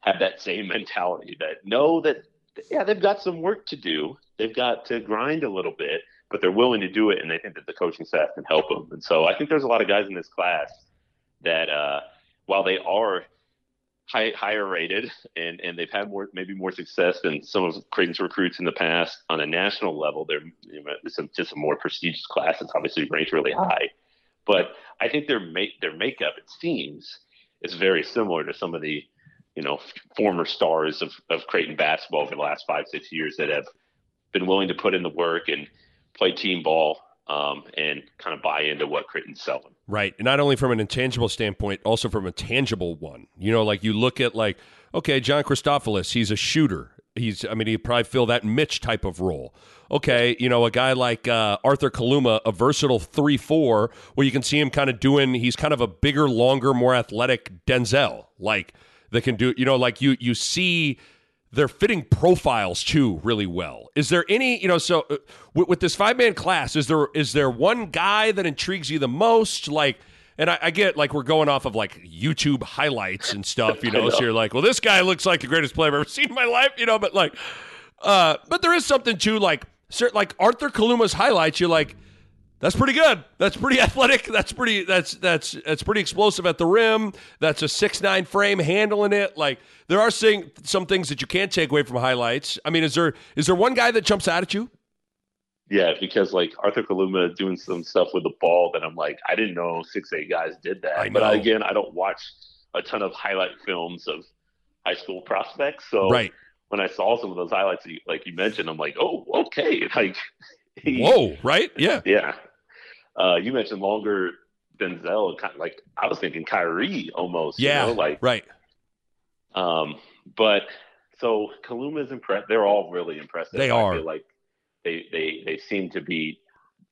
have that same mentality that know that yeah they've got some work to do, they've got to grind a little bit, but they're willing to do it, and they think that the coaching staff can help them. And so I think there's a lot of guys in this class that uh, while they are high, higher rated and, and they've had more maybe more success than some of Creighton's recruits in the past on a national level, they're you know, it's a, just a more prestigious class. It's obviously ranked really high, but I think their make their makeup it seems is very similar to some of the you know former stars of, of Creighton basketball over the last five six years that have been willing to put in the work and play team ball um, and kind of buy into what Creighton's selling. Right. And not only from an intangible standpoint, also from a tangible one. You know, like you look at like, okay, John Christofilis, he's a shooter. He's I mean, he'd probably fill that Mitch type of role. Okay, you know, a guy like uh, Arthur Kaluma, a versatile three four, where you can see him kind of doing he's kind of a bigger, longer, more athletic Denzel, like that can do you know, like you you see they're fitting profiles too really well. Is there any, you know, so uh, with, with this five man class, is there is there one guy that intrigues you the most? Like, and I, I get like we're going off of like YouTube highlights and stuff, you know, know. so you're like, well, this guy looks like the greatest player I've ever seen in my life, you know, but like, Uh, but there is something to like, like Arthur Kaluma's highlights. You're like, that's pretty good. That's pretty athletic. That's pretty. That's that's that's pretty explosive at the rim. That's a six nine frame handling it. Like there are some things that you can't take away from highlights. I mean, is there is there one guy that jumps out at you? Yeah, because like Arthur Kaluma doing some stuff with the ball that I'm like, I didn't know six eight guys did that. I But again, I don't watch a ton of highlight films of high school prospects. So Right. when I saw some of those highlights, like you mentioned, I'm like, oh, okay. Like, he, Whoa. Right. Yeah. yeah. Uh, you mentioned longer Denzel. kind of Like I was thinking Kyrie almost. Yeah. You know? Like, Right. um, but so Kaluma's impressed. They're all really impressive. They I are. like they they they seem to be.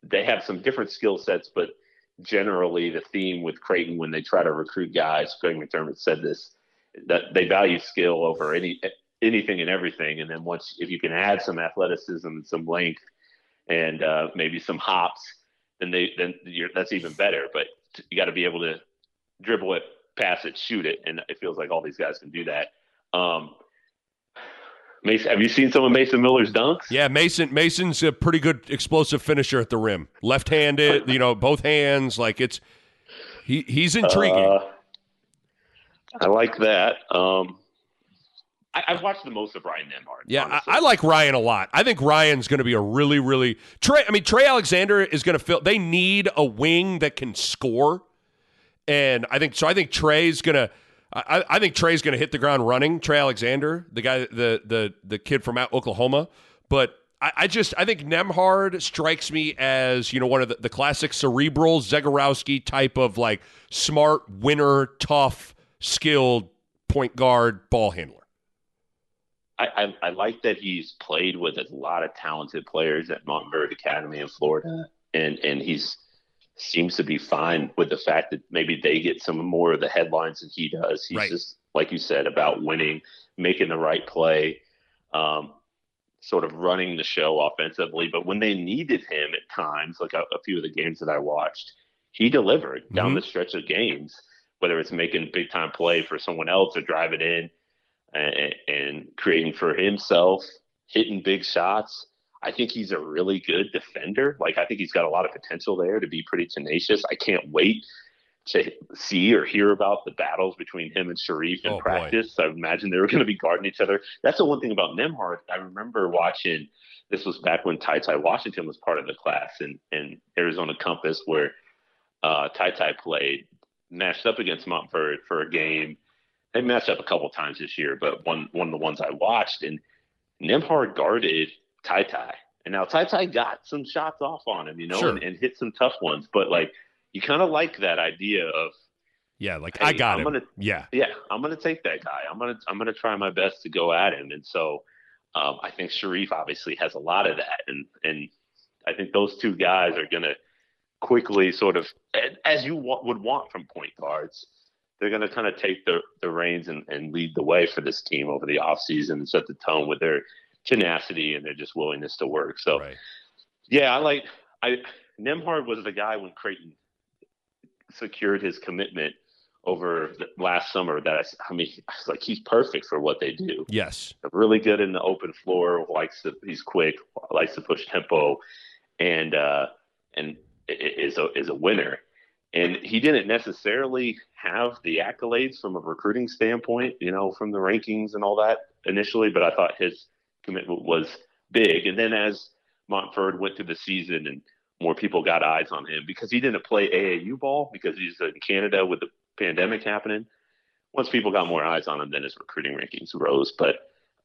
They have some different skill sets, but generally the theme with Creighton when they try to recruit guys, Greg McDermott said this, that they value skill over any anything and everything. And then once if you can add some athleticism and some length and uh, maybe some hops, then they then you're, that's even better. But you got to be able to dribble it, pass it, shoot it, and it feels like all these guys can do that. Um, Mason, have you seen some of Mason Miller's dunks? Yeah. Mason Mason's a pretty good explosive finisher at the rim. Left handed. You know, both hands. Like it's he he's intriguing. Uh, I like that. Um, I, I've watched the most of Ryan Nembhard. Yeah, I. I like Ryan a lot. I think Ryan's going to be a really, really Trey. I mean, Trey Alexander is going to fill. They need a wing that can score, and I think so. I think Trey's going to. I, I think Trey's going to hit the ground running. Trey Alexander, the guy, the the the kid from Oklahoma, but. I, I just I think Nembhard strikes me as you know one of the, the classic cerebral Zegarowski type of like smart winner, tough, skilled point guard ball handler. I, I, I like that he's played with a lot of talented players at Montverde Academy in Florida, and and he's seems to be fine with the fact that maybe they get some more of the headlines than he does. He's Right. just like you said about winning, making the right play, um, sort of running the show offensively. But when they needed him at times, like a, a few of the games that I watched, he delivered down Mhm. the stretch of games, whether it's making big time play for someone else or driving in and, and creating for himself, hitting big shots. I think he's a really good defender. Like I think he's got a lot of potential there to be pretty tenacious. I can't wait to see or hear about the battles between him and Sharif in Oh, boy. practice. I imagine they were going to be guarding each other. That's the one thing about Nembhard. I remember watching. This was back when Ty Ty Washington was part of the class in, in Arizona Compass, where uh, Ty Ty played, matched up against Montverde for a game. They matched up a couple times this year, but one one of the ones I watched, and Nembhard guarded Ty Ty. And now Ty Ty got some shots off on him, you know, Sure. and, and hit some tough ones. But like, you kind of like that idea of, Yeah, like Hey, I got I'm him. gonna- yeah, yeah, I'm gonna take that guy. I'm gonna I'm gonna try my best to go at him. And so, um, I think Sharif obviously has a lot of that, and and I think those two guys are gonna quickly sort of, as you wa- would want from point guards, they're going to kind of take the, the reins and, and lead the way for this team over the offseason and set the tone with their tenacity and their just willingness to work. So, right. yeah, I like I Nembhard was the guy when Creighton secured his commitment over the last summer. That I, I mean, I was like he's perfect for what they do. Yes. Really good in the open floor. Likes to he's quick. Likes to push tempo, and uh, and is a is a winner. And he didn't necessarily have the accolades from a recruiting standpoint, you know, from the rankings and all that initially, but I thought his commitment was big. And then as Montverde went through the season and more people got eyes on him because he didn't play AAU ball because he's in Canada with the pandemic happening. Once people got more eyes on him, then his recruiting rankings rose. But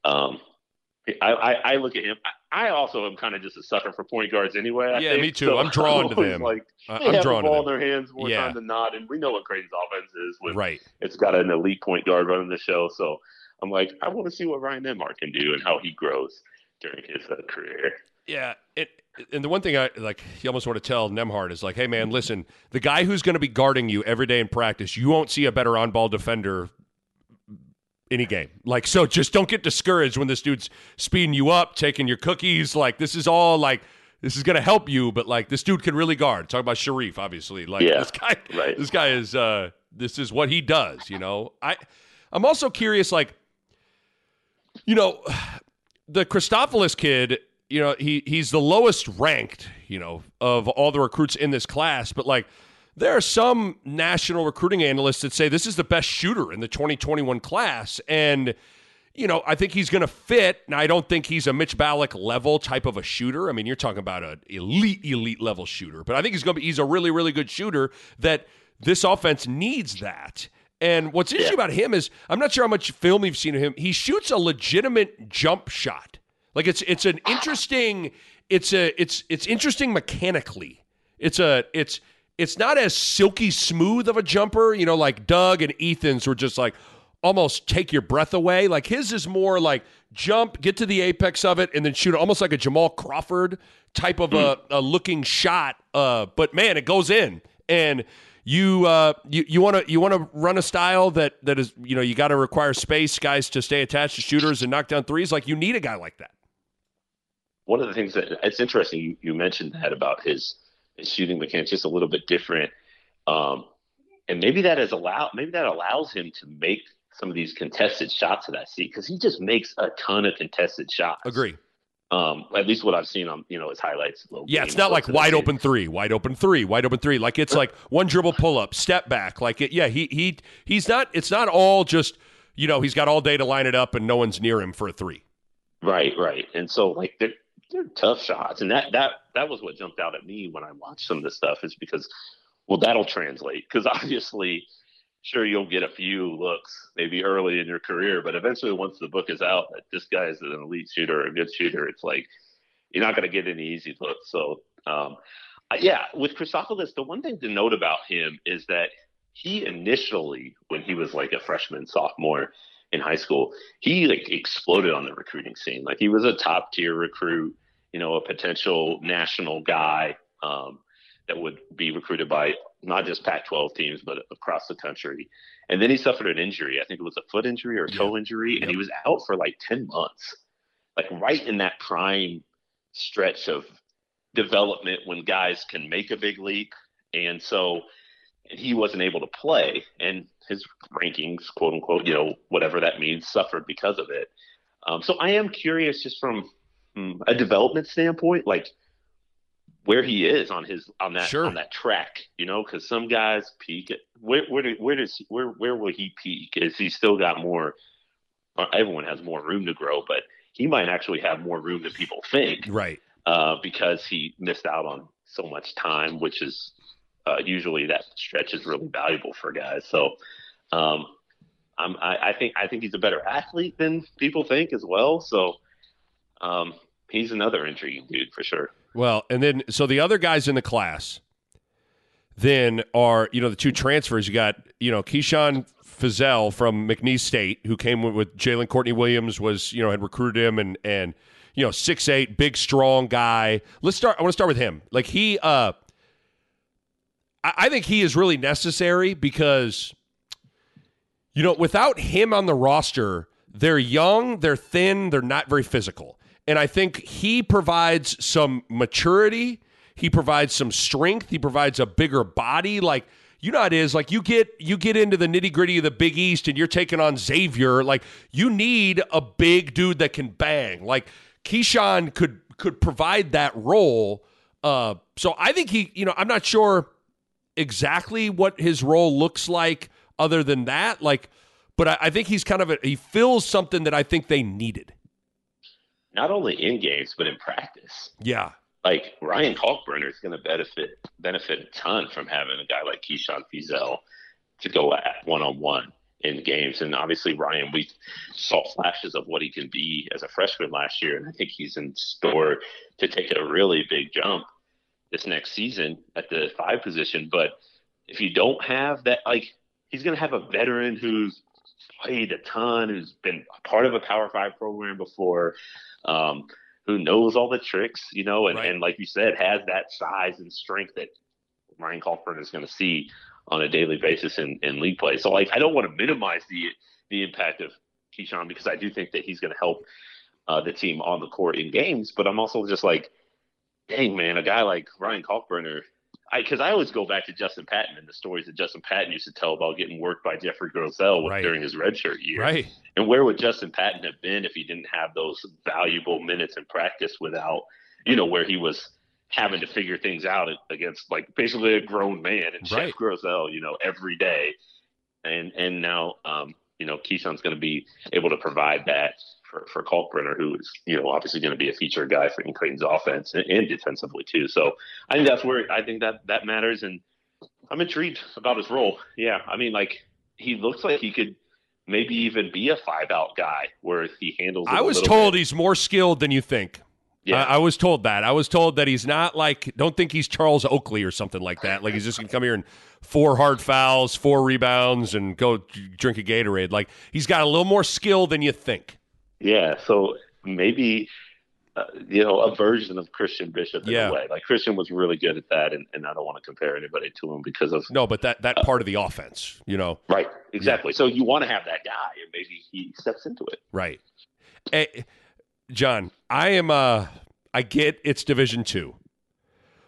um, I, I, I look at him. I, I also am kind of just a sucker for point guards anyway. I Yeah, think. me too. So I'm drawn to them. Like they I'm have drawn the to ball in their hands more Yeah. time than not, and we know what Creighton's offense is. With Right. it's got an elite point guard running the show. So I'm like, I want to see what Ryan Nembhard can do and how he grows during his uh, career. Yeah, it, and the one thing I like, you almost want to tell Nembhard is like, hey man, listen, the guy who's going to be guarding you every day in practice, you won't see a better on-ball defender any game. Like, so just don't get discouraged when this dude's speeding you up, taking your cookies. Like, this is all like. This is going to help you, but like this dude can really guard. Talk about Sharif, obviously. Like Yeah, this guy, right. this guy is. uh This is what he does. You know, I. I'm also curious, like, you know, the Christofilis kid, you know, he he's the lowest ranked, you know, of all the recruits in this class, but like there are some national recruiting analysts that say this is the best shooter in the 2021 class and you know, I think he's going to fit. Now, I don't think he's a Mitch Ballock level type of a shooter. I mean, you're talking about an elite, elite level shooter, but I think he's going to be, he's a really, really good shooter that this offense needs that. And what's interesting yeah. about him is I'm not sure how much film you've seen of him. He shoots a legitimate jump shot. Like it's it's an interesting it's a it's it's interesting mechanically. It's a it's it's not as silky smooth of a jumper, you know, like Doug and Ethan's were just like almost take your breath away. Like his is more like jump, get to the apex of it, and then shoot almost like a Jamal Crawford type of a, a looking shot. Uh, but man, it goes in. And you uh, you you want to you want to run a style that that is you know you got to require space guys to stay attached to shooters and knock down threes like you need a guy like that one of the things that it's interesting you, you mentioned that about his, his shooting mechanics just a little bit different um, and maybe that has allowed maybe that allows him to make some of these contested shots that I see because he just makes a ton of contested shots. Agree. Um, at least what I've seen on you know his highlights. Yeah, it's not like wide open three, wide open three, wide open three. Like it's like one dribble pull up, step back. Like it, yeah, he he he's not. It's not all just you know he's got all day to line it up and no one's near him for a three. Right, right. And so like they're they're tough shots, and that that that was what jumped out at me when I watched some of this stuff is because well that'll translate because obviously sure you'll get a few looks maybe early in your career, but eventually once the book is out that this guy is an elite shooter or a good shooter, it's like you're not going to get any easy looks. So um, yeah, with Christofilis, the one thing to note about him is that he initially, when he was like a freshman, sophomore in high school, he like exploded on the recruiting scene. Like he was a top tier recruit, you know, a potential national guy. Um, that would be recruited by not just Pac-12 teams, but across the country. And then he suffered an injury. I think it was a foot injury or a toe injury, and he was out for like 10 months, like right in that prime stretch of development when guys can make a big leap. And so he wasn't able to play, and his rankings, quote unquote, you know, whatever that means, suffered because of it. Um, so I am curious, just from hmm, a development standpoint, like – where he is on his on that sure. on that track, you know, because some guys peak. Where where do, where does where where will he peak? Is he still got more? Everyone has more room to grow, but he might actually have more room than people think, right? Uh, because he missed out on so much time, which is uh, usually that stretch is really valuable for guys. So, um, I'm, I, I think I think he's a better athlete than people think as well. So, um, he's another intriguing dude for sure. Well, and then so the other guys in the class then are you know the two transfers. You got you know Keyshawn Feazell from McNeese State, who came with, Jalen Courtney Williams, was you know had recruited him and and you know six eight, big strong guy. Let's start. I want to start with him. Like he, uh, I, I think he is really necessary because you know without him on the roster, they're young, they're thin, they're not very physical. And I think he provides some maturity. He provides some strength. He provides a bigger body. Like, you know it is. Like you get you get into the nitty gritty of the Big East, and you're taking on Xavier. Like you need a big dude that can bang. Like Keyshawn could could provide that role. Uh, so I think he, you know, I'm not sure exactly what his role looks like, other than that. Like, but I, I think he's kind of a, he fills something that I think they needed not only in games but in practice. Yeah. Like Ryan Kalkbrenner is going to benefit benefit a ton from having a guy like Keyshawn Feazell to go at one on one in games. And obviously Ryan, we saw flashes of what he can be as a freshman last year, and I think he's in store to take a really big jump this next season at the five position. But if you don't have that, like he's going to have a veteran who's played a ton, who's been part of a Power Five program before, um, who knows all the tricks, you know, and, right. and like you said, has that size and strength that Ryan Kalkbrenner is going to see on a daily basis in, in league play. So like, I don't want to minimize the the impact of Keyshawn because I do think that he's going to help uh, the team on the court in games. But I'm also just like, dang man, a guy like Ryan Kalkbrenner, because I, I, always go back to Justin Patton and the stories that Justin Patton used to tell about getting worked by Geoffrey Groselle right. during his redshirt year. Right. And where would Justin Patton have been if he didn't have those valuable minutes in practice without, you know, where he was having to figure things out against like basically a grown man and right. Jeff you know, every day. And and now um, you know, Keyshawn's going to be able to provide that for, for Kalkbrenner, who is, you know, obviously going to be a feature guy for Creighton's offense and, and, defensively too. So I think that's where I think that that matters. And I'm intrigued about his role. Yeah. I mean, like he looks like he could maybe even be a five out guy where he handles. I was told bit. he's more skilled than you think. Yeah. I, I, was told that. I was told that he's not like, don't think he's Charles Oakley or something like that. Like he's just going to come here and four hard fouls, four rebounds, and go drink a Gatorade. Like he's got a little more skill than you think. Yeah. So maybe, uh, you know, a version of Christian Bishop in yeah. a way. Like Christian was really good at that, and, and I don't want to compare anybody to him because of no, but that that uh, part of the offense, you know, right? Exactly. Yeah. So you want to have that guy, and maybe he steps into it, right? Hey, John, I am. Uh, I get it's Division Two,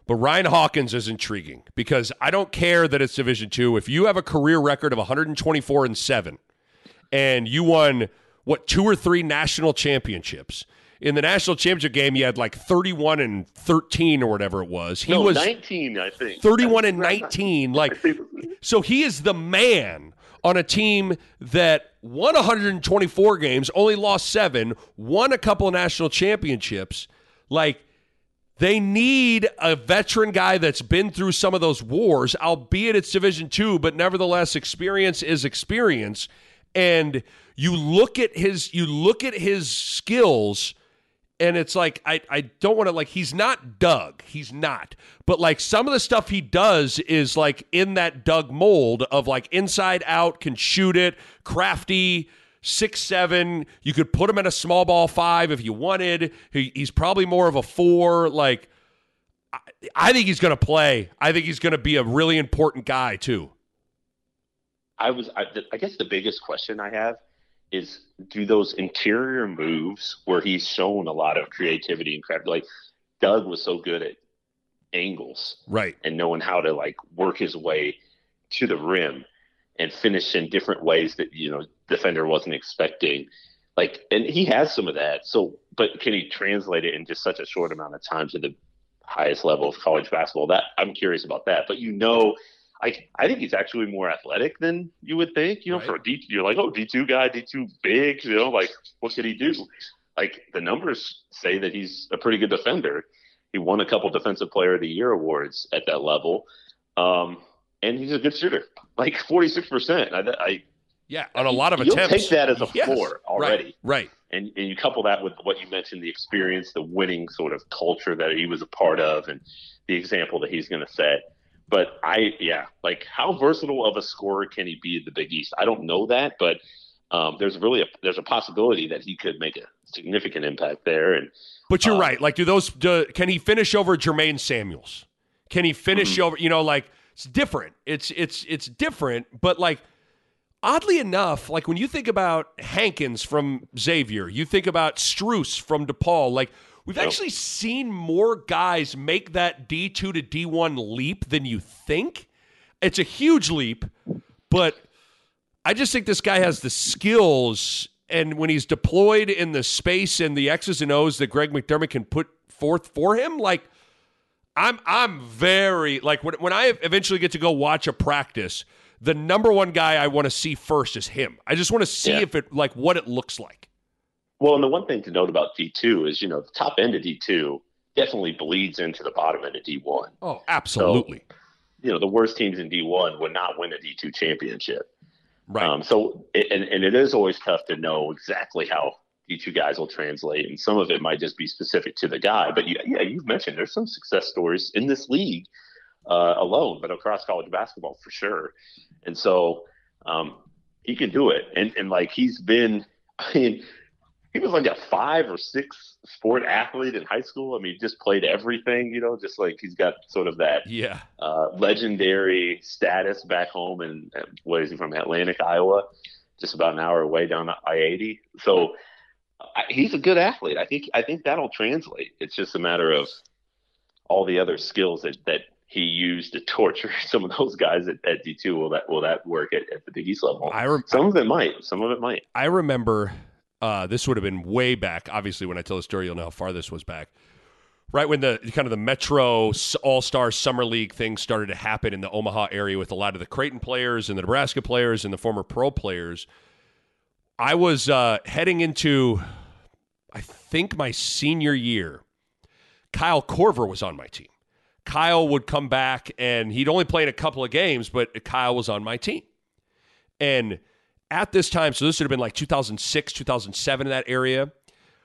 but Ryan Hawkins is intriguing because I don't care that it's Division Two. If you have a career record of 124 and seven, and you won what two or three national championships. In the national championship game, you had like 31 and 13 or whatever it was. He no, was 19, I think. 31 and 19. Like, so he is the man on a team that won 124 games, only lost seven, won a couple of national championships. Like, they need a veteran guy that's been through some of those wars, albeit it's Division two, but nevertheless, experience is experience. And you look at his you look at his skills and it's like I, I don't want to like he's not Doug. He's not. But like some of the stuff he does is like in that Doug mold of like inside out, can shoot it, crafty, six seven. You could put him in a small ball five if you wanted. He, he's probably more of a four. Like I, I think he's gonna play. I think he's gonna be a really important guy too. I was I, I guess the biggest question I have is do those interior moves where he's shown a lot of creativity and craft. Like Doug was so good at angles, right, and knowing how to like work his way to the rim and finish in different ways that you know defender wasn't expecting. Like, and he has some of that. So, but can he translate it in just such a short amount of time to the highest level of college basketball? That I'm curious about that. But you know I I think he's actually more athletic than you would think. You know, right. for a D, you're like, oh, D two guy, D two big. You know, like what could he do? Like the numbers say that he's a pretty good defender. He won a couple Defensive Player of the Year awards at that level, um, and he's a good shooter, like forty six percent. I yeah, on a lot of attempts. You'll. Take that as a yes. floor already, right? right. And, and you couple that with what you mentioned, the experience, the winning sort of culture that he was a part of, and the example that he's going to set but I, yeah, like how versatile of a scorer can he be in the Big East? I don't know that, but um, there's really a, there's a possibility that he could make a significant impact there. And but you're um, right. Like, do those do, can he finish over Jermaine Samuels? Can he finish mm-hmm. over? You know, like it's different. It's it's it's different. But like oddly enough, like when you think about Hankins from Xavier, you think about Strus from DePaul. Like We've yep. actually seen more guys make that D2 to D1 leap than you think. It's a huge leap, but I just think this guy has the skills. And when he's deployed in the space and the X's and O's that Greg McDermott can put forth for him, like I'm I'm very like when when I eventually get to go watch a practice, the number one guy I want to see first is him. I just want to see yeah. if it like what it looks like. Well, and the one thing to note about D2 is, you know, the top end of D2 definitely bleeds into the bottom end of D1. Oh, absolutely. So, you know, the worst teams in D1 would not win a D2 championship. Right. Um, so, and, and it is always tough to know exactly how D2 guys will translate. And some of it might just be specific to the guy. But yeah, yeah you've mentioned there's some success stories in this league uh, alone, but across college basketball for sure. And so um, he can do it. And, and like he's been, I mean, he was like a five or six sport athlete in high school. I mean, just played everything, you know, just like he's got sort of that yeah uh, legendary status back home in what is he from Atlantic, Iowa, just about an hour away down the I eighty. So I, he's a good athlete. I think I think that'll translate. It's just a matter of all the other skills that that he used to torture some of those guys at, at D two. Will that will that work at, at the Big East level? I rem- some of it might. Some of it might. I remember uh, this would have been way back. Obviously, when I tell the story, you'll know how far this was back. Right when the kind of the Metro All Star Summer League thing started to happen in the Omaha area with a lot of the Creighton players and the Nebraska players and the former pro players, I was uh, heading into, I think, my senior year. Kyle Korver was on my team. Kyle would come back and he'd only played a couple of games, but Kyle was on my team. And at this time, so this would have been like 2006, 2007 in that area.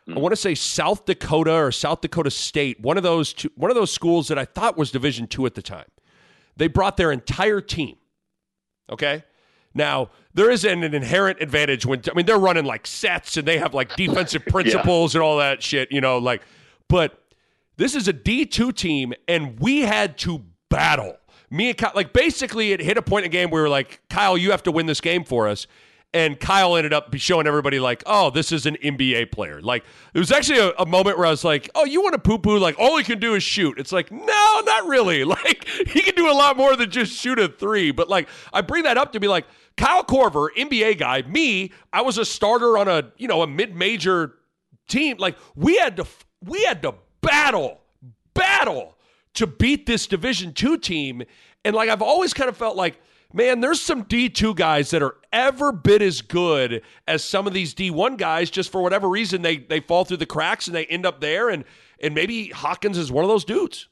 I want to say South Dakota or South Dakota State, one of those two, one of those schools that I thought was Division two at the time. They brought their entire team. Okay, now there is an, an inherent advantage when I mean they're running like sets and they have like defensive principles yeah. and all that shit, you know, like. But this is a D two team, and we had to battle. Me and Kyle, like basically, it hit a point in the game where we were like, Kyle, you have to win this game for us and Kyle ended up showing everybody like, oh, this is an NBA player. Like it was actually a, a moment where I was like, oh, you want to poo poo? Like all he can do is shoot. It's like, no, not really. Like he can do a lot more than just shoot a three. But like I bring that up to be like Kyle Korver, NBA guy. Me, I was a starter on a you know a mid major team. Like we had to we had to battle battle to beat this Division two team. And like I've always kind of felt like man, there's some D2 guys that are ever bit as good as some of these D1 guys. Just for whatever reason, they they fall through the cracks and they end up there. And and maybe Hawkins is one of those dudes.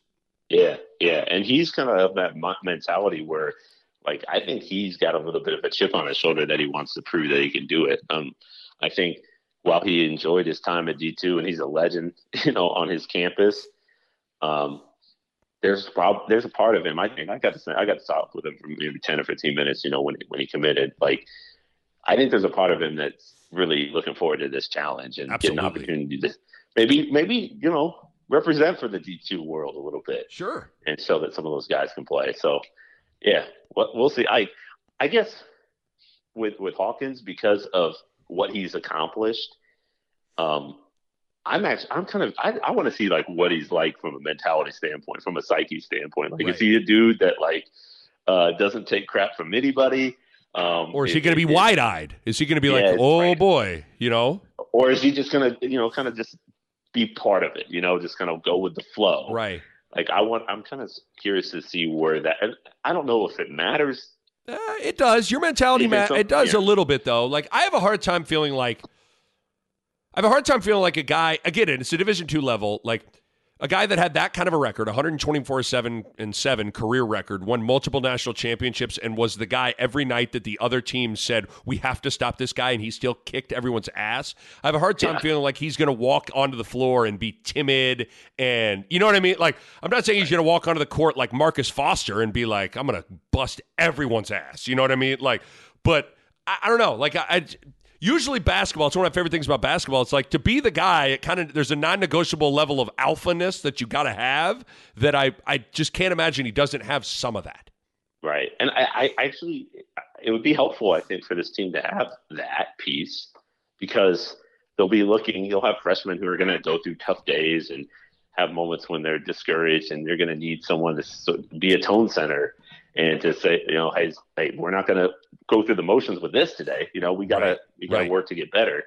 Yeah, yeah, and he's kind of of that mentality where, like, I think he's got a little bit of a chip on his shoulder that he wants to prove that he can do it. Um, I think while he enjoyed his time at D2 and he's a legend, you know, on his campus, um, there's prob- there's a part of him. I think I got to say I got to talk with him for maybe ten or fifteen minutes. You know, when when he committed, like I think there's a part of him that's really looking forward to this challenge and Absolutely. getting an opportunity to maybe maybe you know represent for the D two world a little bit. Sure. And show that some of those guys can play. So yeah, we'll see. I I guess with with Hawkins because of what he's accomplished. Um, I'm actually, I'm kind of, I, I want to see like what he's like from a mentality standpoint, from a psyche standpoint. Like, right. is he a dude that like uh, doesn't take crap from anybody? Um, or is he going to be wide eyed? Is he going to be yeah, like, oh right. boy, you know? Or is he just going to, you know, kind of just be part of it, you know, just kind of go with the flow? Right. Like, I want, I'm kind of curious to see where that, and I don't know if it matters. Uh, it does. Your mentality, Matt, it does yeah. a little bit though. Like, I have a hard time feeling like, I have a hard time feeling like a guy. Again, it's a Division two level. Like a guy that had that kind of a record 124 7 and 7 career record won multiple national championships and was the guy every night that the other team said we have to stop this guy and he still kicked everyone's ass i have a hard time yeah. feeling like he's going to walk onto the floor and be timid and you know what i mean like i'm not saying he's going to walk onto the court like marcus foster and be like i'm going to bust everyone's ass you know what i mean like but I, I don't know like I, I usually basketball, it's one of my favorite things about basketball. It's like to be the guy, it kind of there's a non-negotiable level of alphaness that you gotta have that I I just can't imagine he doesn't have some of that. Right. And I, I actually it would be helpful, I think, for this team to have that piece because they'll be looking, you'll have freshmen who are gonna go through tough days and have moments when they're discouraged and they're going to need someone to be a tone center and to say, you know, hey, hey we're not going to go through the motions with this today. You know, we gotta right. we gotta right. work to get better.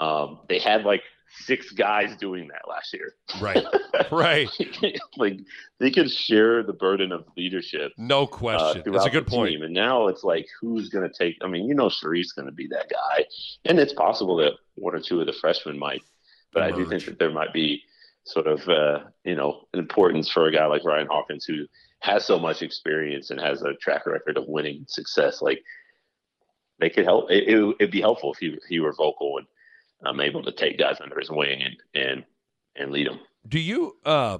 Um, they had like six guys doing that last year. Right. Right. like they could share the burden of leadership. No uh, question. Uh, That's a good point. Team. And now it's like who's going to take? I mean, you know, Shari's going to be that guy, and it's possible that one or two of the freshmen might. But Emerge. I do think that there might be sort of uh, you know an importance for a guy like Ryan Hawkins who has so much experience and has a track record of winning success. Like they could help. It, it, would be helpful if he, he were vocal and um, able to take guys under his wing and and and lead them. Do you? Uh,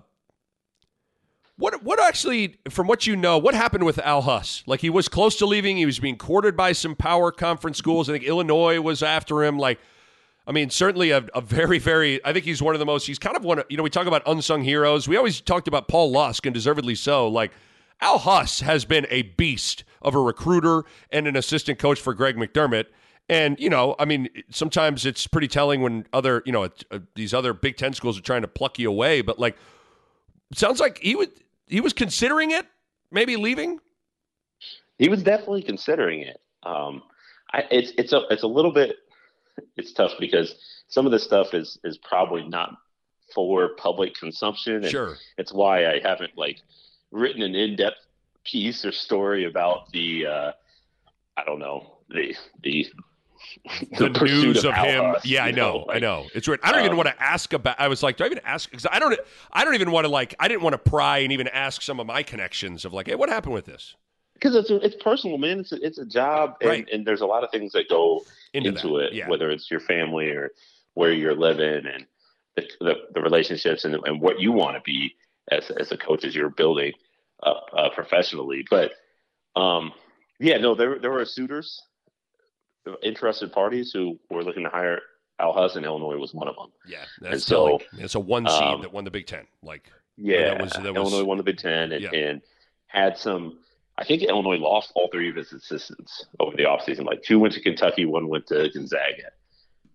what what actually, from what you know, what happened with Al Huss? Like he was close to leaving. He was being courted by some power conference schools. I think Illinois was after him. Like. I mean, certainly a, a, very, very. I think he's one of the most. He's kind of one. Of, you know, we talk about unsung heroes. We always talked about Paul Lusk, and deservedly so. Like Al Huss has been a beast of a recruiter and an assistant coach for Greg McDermott. And you know, I mean, sometimes it's pretty telling when other, you know, uh, these other Big Ten schools are trying to pluck you away. But like, sounds like he would he was considering it maybe leaving? He was definitely considering it. Um, I, it's it's a it's a little bit it's tough because some of this stuff is is probably not for public consumption. And Sure. It's why I haven't like written an in depth piece or story about the uh, I don't know the the The, pursuit news of, Al him. Huss, yeah, I you know. I know. It's weird. I don't even um, want to ask about. I was like, do I even ask? Because I don't. I don't even want to like. I didn't want to pry and even ask some of my connections of like, hey, what happened with this? because it's it's personal, man. It's a, it's a job, and, Right. and there's a lot of things that go Into, into, it, Yeah. whether it's your family or where you're living and the the, the relationships and, and what you want to be as as a coach as you're building up uh, professionally. But um, yeah, no, there there were suitors, interested parties who were looking to hire Al Huss, and Illinois was one of them. Yeah, And so, it's a one seed um, that won the Big Ten. Like, Yeah, that was- that was- Illinois won the Big Ten and, Yeah. and had some. I think Illinois lost all three of its assistants over the offseason. Like two went to Kentucky, one went to Gonzaga.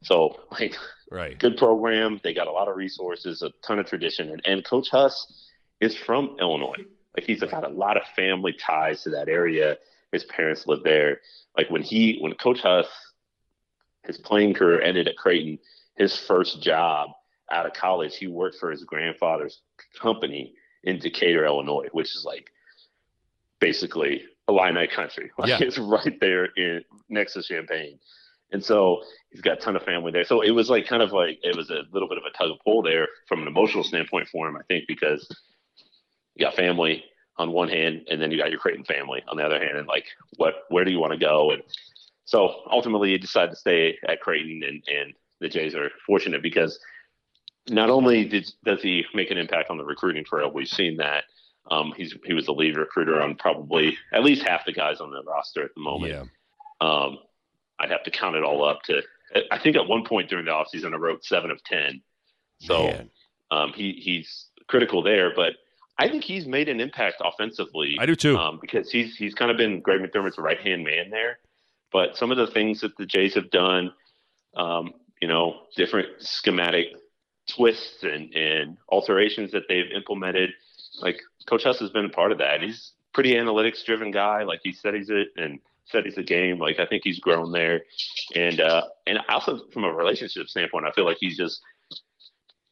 So like right. good program. They got a lot of resources, a ton of tradition, and, and Coach Huss is from Illinois. Like he's got a lot of family ties to that area. His parents live there. Like when he when Coach Huss his playing career ended at Creighton, his first job out of college, he worked for his grandfather's company in Decatur, Illinois, which is like basically Illini country. Like Yeah. it's right there in next to Champaign. And so he's got a ton of family there. So it was like kind of like it was a little bit of a tug of pull there from an emotional standpoint for him, I think, because you got family on one hand and then you got your Creighton family on the other hand and like what where do you want to go? And so ultimately he decided to stay at Creighton and, and the Jays are fortunate because not only did, does he make an impact on the recruiting trail, we've seen that. Um, he's he was the lead recruiter on probably at least half the guys on the roster at the moment. Yeah. Um, I'd have to count it all up to. I think at one point during the offseason, I wrote seven of ten. So um, he he's critical there, but I think he's made an impact offensively. I do too. Um, because he's he's kind of been Greg McDermott's right hand man there. But some of the things that the Jays have done, um, you know, different schematic twists and, and alterations that they've implemented, like Coach Huss has been a part of that. He's a pretty analytics driven guy. Like he studies it and studies the game. Like I think he's grown there. And uh, and also from a relationship standpoint, I feel like he's just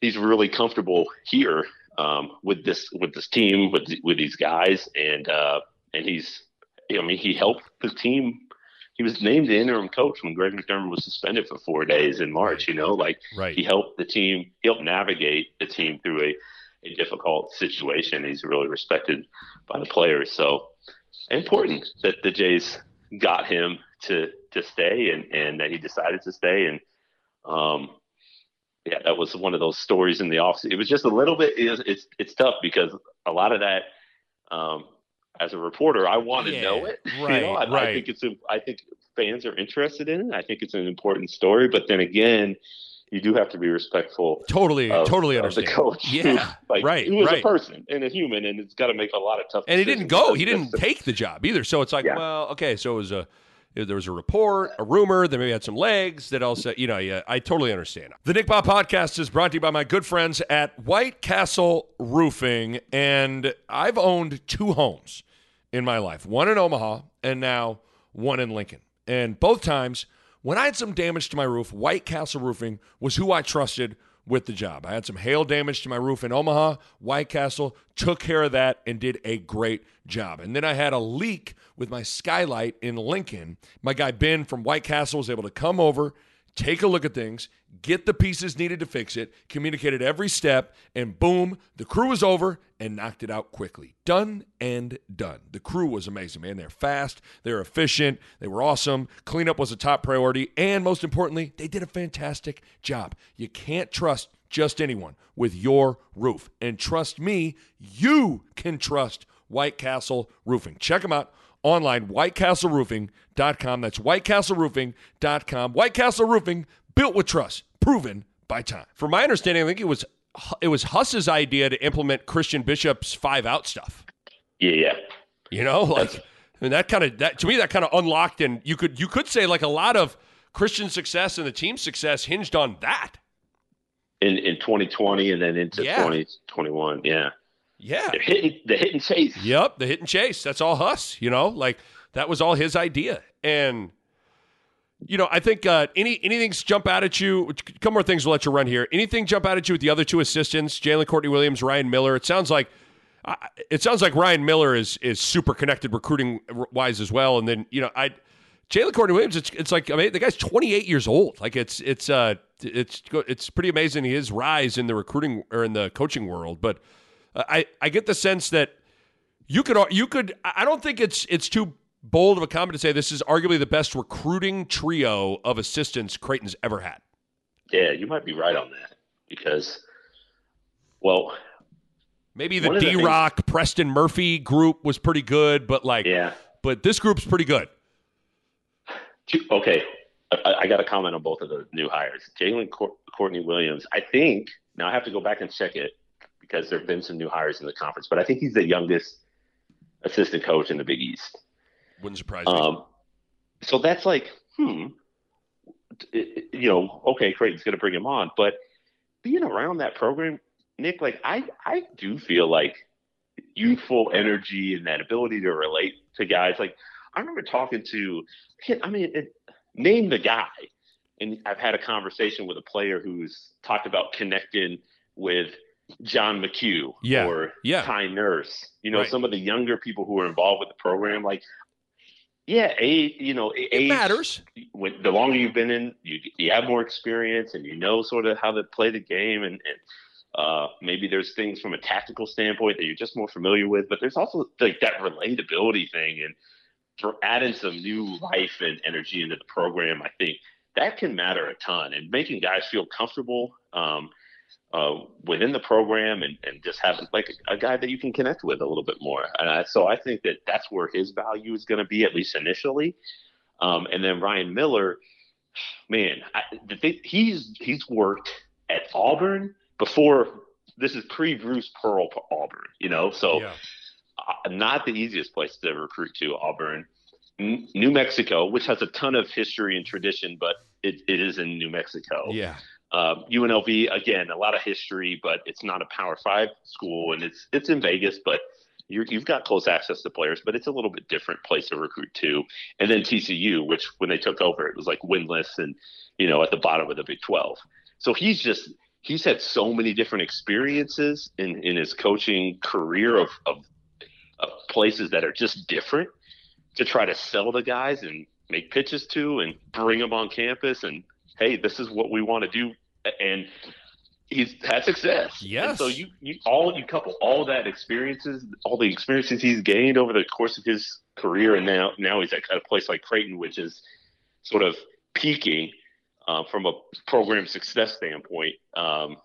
he's really comfortable here um, with this with this team with with these guys and uh, and he's I mean he helped the team. He was named the interim coach when Greg McDermott was suspended for four days in March. You know, like Right. he helped the team. He helped navigate the team through a, a difficult situation. He's really respected by the players. So important that the Jays got him to to stay and and that he decided to stay and um yeah that was one of those stories in the office it was just a little bit it's it's, it's tough because a lot of that um as a reporter i want to Yeah, know it you right, know? I, I think it's i think fans are interested in it i think it's an important story but then again you do have to be respectful Totally, of, totally of understand. the coach who, Yeah, like right, who is right. a person and a human and it's got to make a lot of tough and he didn't go. He didn't take the job either. So it's like, Yeah. well, okay, so it was a there was a report, a rumor that maybe had some legs that also, you know, yeah, I totally understand. The Nick Bob podcast is brought to you by my good friends at White Castle Roofing, and I've owned two homes in my life, one in Omaha and now one in Lincoln. And both times when I had some damage to my roof, White Castle Roofing was who I trusted with the job. I had some hail damage to my roof in Omaha. White Castle took care of that and did a great job. And then I had a leak with my skylight in Lincoln. My guy Ben from White Castle was able to come over, take a look at things, get the pieces needed to fix it, communicated every step, and boom, the crew was over and knocked it out quickly. Done and done. The crew was amazing, man. They're fast, they're efficient, they were awesome. Cleanup was a top priority, and most importantly, they did a fantastic job. You can't trust just anyone with your roof. And trust me, you can trust White Castle Roofing. Check them out online, whitecastleroofing.com. That's whitecastleroofing.com. White Castle Roofing, built with trust, proven by time. From my understanding, I think it was it was Huss's idea to implement Christian Bishop's five out stuff. yeah yeah You know, like I mean that kind of that to me that kind of unlocked and you could you could say like a lot of Christian success and the team's success hinged on that. in in 2020 and then into Yeah. 2021 yeah Yeah. They're hitting the hit and chase. Yep, the hit and chase. That's all Huss, you know? Like that was all his idea. And you know, I think uh, any anything's jump out at you. A couple more things we'll let you run here. Anything jump out at you with the other two assistants, Jalen Courtney Williams, Ryan Miller? It sounds like uh, it sounds like Ryan Miller is is super connected recruiting wise as well. And then you know, I Jalen Courtney Williams. It's, it's like I mean, the guy's 28 years old. Like it's it's uh it's it's pretty amazing his rise in the recruiting or in the coaching world. But Uh, I I get the sense that you could you could I don't think it's it's too bold of a comment to say this is arguably the best recruiting trio of assistants Creighton's ever had. Yeah, you might be right on that because, well, maybe the D Rock Preston Murphy group was pretty good, but like, yeah, but this group's pretty good. Okay, I, I got to comment on both of the new hires. Jalen Courtney Williams, I think now I have to go back and check it because there have been some new hires in the conference, but I think he's the youngest assistant coach in the Big East. Wouldn't surprise me. Um, so that's like, hmm, you know, okay, Creighton's going to bring him on, but being around that program, Nick, like I, I do feel like youthful energy and that ability to relate to guys. Like I remember talking to, I mean, it, name the guy, and I've had a conversation with a player who's talked about connecting with John McHugh yeah. or yeah. Ty Nurse. You know, right. some of the younger people who are involved with the program. Like yeah, age, you know, age it matters. When, the longer you've been in, you you have more experience and you know sort of how to play the game, and, and uh, maybe there's things from a tactical standpoint that you're just more familiar with. But there's also like that relatability thing, and for adding some new life and energy into the program, I think that can matter a ton, and making guys feel comfortable. Um, uh, within the program and, and just have like a, a, guy that you can connect with a little bit more. Uh, so I think that that's where his value is going to be, at least initially. Um, and then Ryan Miller, man, I, the thing, he's he's worked at Auburn before. This is pre Bruce Pearl for Auburn, you know, so yeah. uh, not the easiest place to recruit to Auburn. N- New Mexico, which has a ton of history and tradition, but it, it is in New Mexico. Yeah. Um, UNLV again, a lot of history, but it's not a Power Five school, and it's it's in Vegas, but you have got close access to players, but it's a little bit different place to recruit to. And then TCU, which when they took over, it was like winless and you know at the bottom of the Big Twelve. So he's just he's had so many different experiences in in his coaching career of of, of places that are just different to try to sell the guys and make pitches to and bring them on campus and hey, this is what we want to do, and he's had success. Yes. And so you you all you couple all that experiences, all the experiences he's gained over the course of his career, and now now he's at a place like Creighton, which is sort of peaking uh, from a program success standpoint. Um,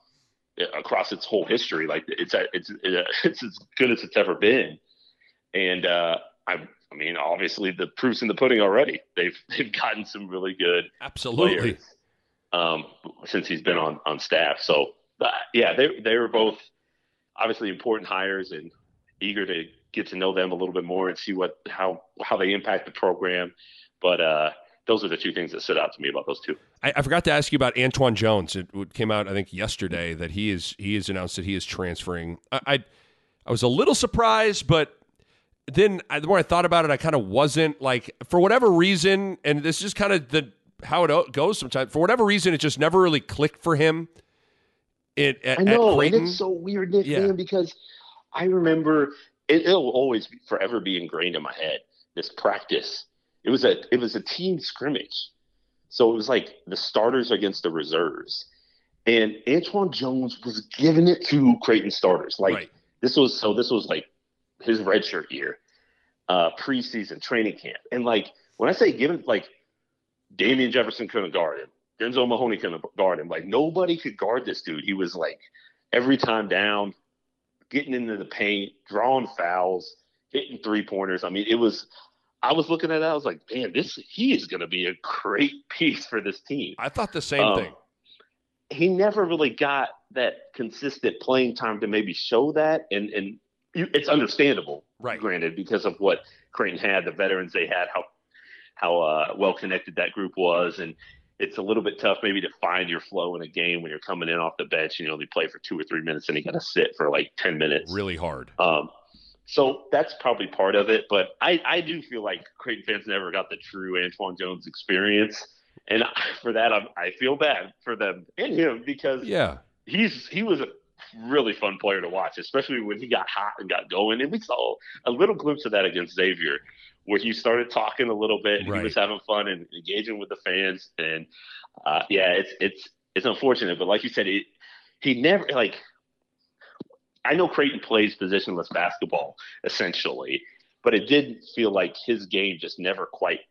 across its whole history, like it's it's it's as good as it's ever been, and uh, I I mean, obviously the proof's in the pudding already. They've they've gotten some really good absolutely players, um, since he's been on on staff. So uh, yeah, they they were both obviously important hires and eager to get to know them a little bit more and see what how how they impact the program. But uh, those are the two things that stood out to me about those two. I, I, forgot to ask you about Antoine Jones. It came out I think yesterday that he is he has announced that he is transferring. I I, I was a little surprised, but then I, the more I thought about it, I kind of wasn't like for whatever reason, and this is kind of the how it goes sometimes. For whatever reason, it just never really clicked for him. It at, I know, and it's so weird, Nick, yeah. man, because I remember it, it'll always be, forever be ingrained in my head. This practice, it was a it was a team scrimmage, so it was like the starters against the reserves, and Antoine Jones was giving it to Creighton starters. Like right. this was so this was like his redshirt year, uh, preseason training camp, and like when I say given, like Damien Jefferson couldn't guard him, Denzel Mahoney couldn't guard him. Like nobody could guard this dude. He was like every time down, getting into the paint, drawing fouls, hitting three pointers. I mean, it was. I was looking at it. I was like, man, this he is going to be a great piece for this team. I thought the same Um, thing. He never really got that consistent playing time to maybe show that, and and you, it's understandable, Right. Granted, because of what Creighton had, the veterans they had, how how uh, well connected that group was, and it's a little bit tough maybe to find your flow in a game when you're coming in off the bench and you only play for two or three minutes and you got to sit for like 10 minutes. Really hard. Um, so that's probably part of it. But I, I do feel like Creighton fans never got the true Antoine Jones experience. And for that, I'm, I feel bad for them and him because yeah, he's he was a really fun player to watch, especially when he got hot and got going. And we saw a little glimpse of that against Xavier where he started talking a little bit and right. he was having fun and engaging with the fans. And uh, yeah, it's it's it's unfortunate, but like you said, it, he never like. I know Creighton plays positionless basketball essentially, but it did feel like his game just never quite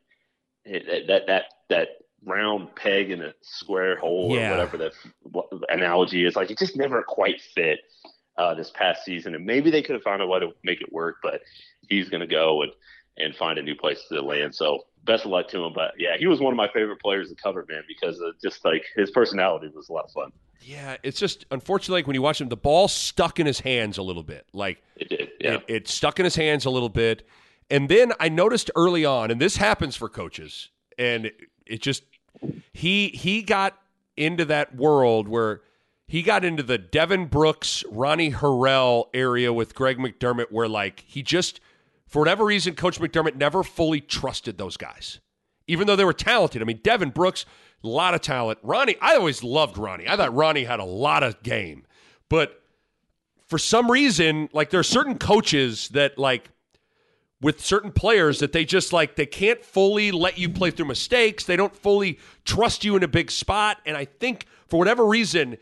that that that round peg in a square hole yeah. or whatever the analogy is. Like it just never quite fit uh, this past season, and maybe they could have found a way to make it work, but he's going to go and and find a new place to land. So best of luck to him. But yeah, he was one of my favorite players to cover, man, because of just like his personality was a lot of fun. Yeah, it's just unfortunately like when you watch him, the ball stuck in his hands a little bit. Like it did. Yeah, it, it stuck in his hands a little bit. And then I noticed early on, and this happens for coaches, and it, it just he he got into that world where he got into the Devin Brooks, Ronnie Harrell area with Greg McDermott, where like he just for whatever reason, Coach McDermott never fully trusted those guys, even though they were talented. I mean, Devin Brooks, a lot of talent. Ronnie, I always loved Ronnie. I thought Ronnie had a lot of game, but for some reason, like there are certain coaches that like with certain players that they just like they can't fully let you play through mistakes. They don't fully trust you in a big spot, and I think for whatever reason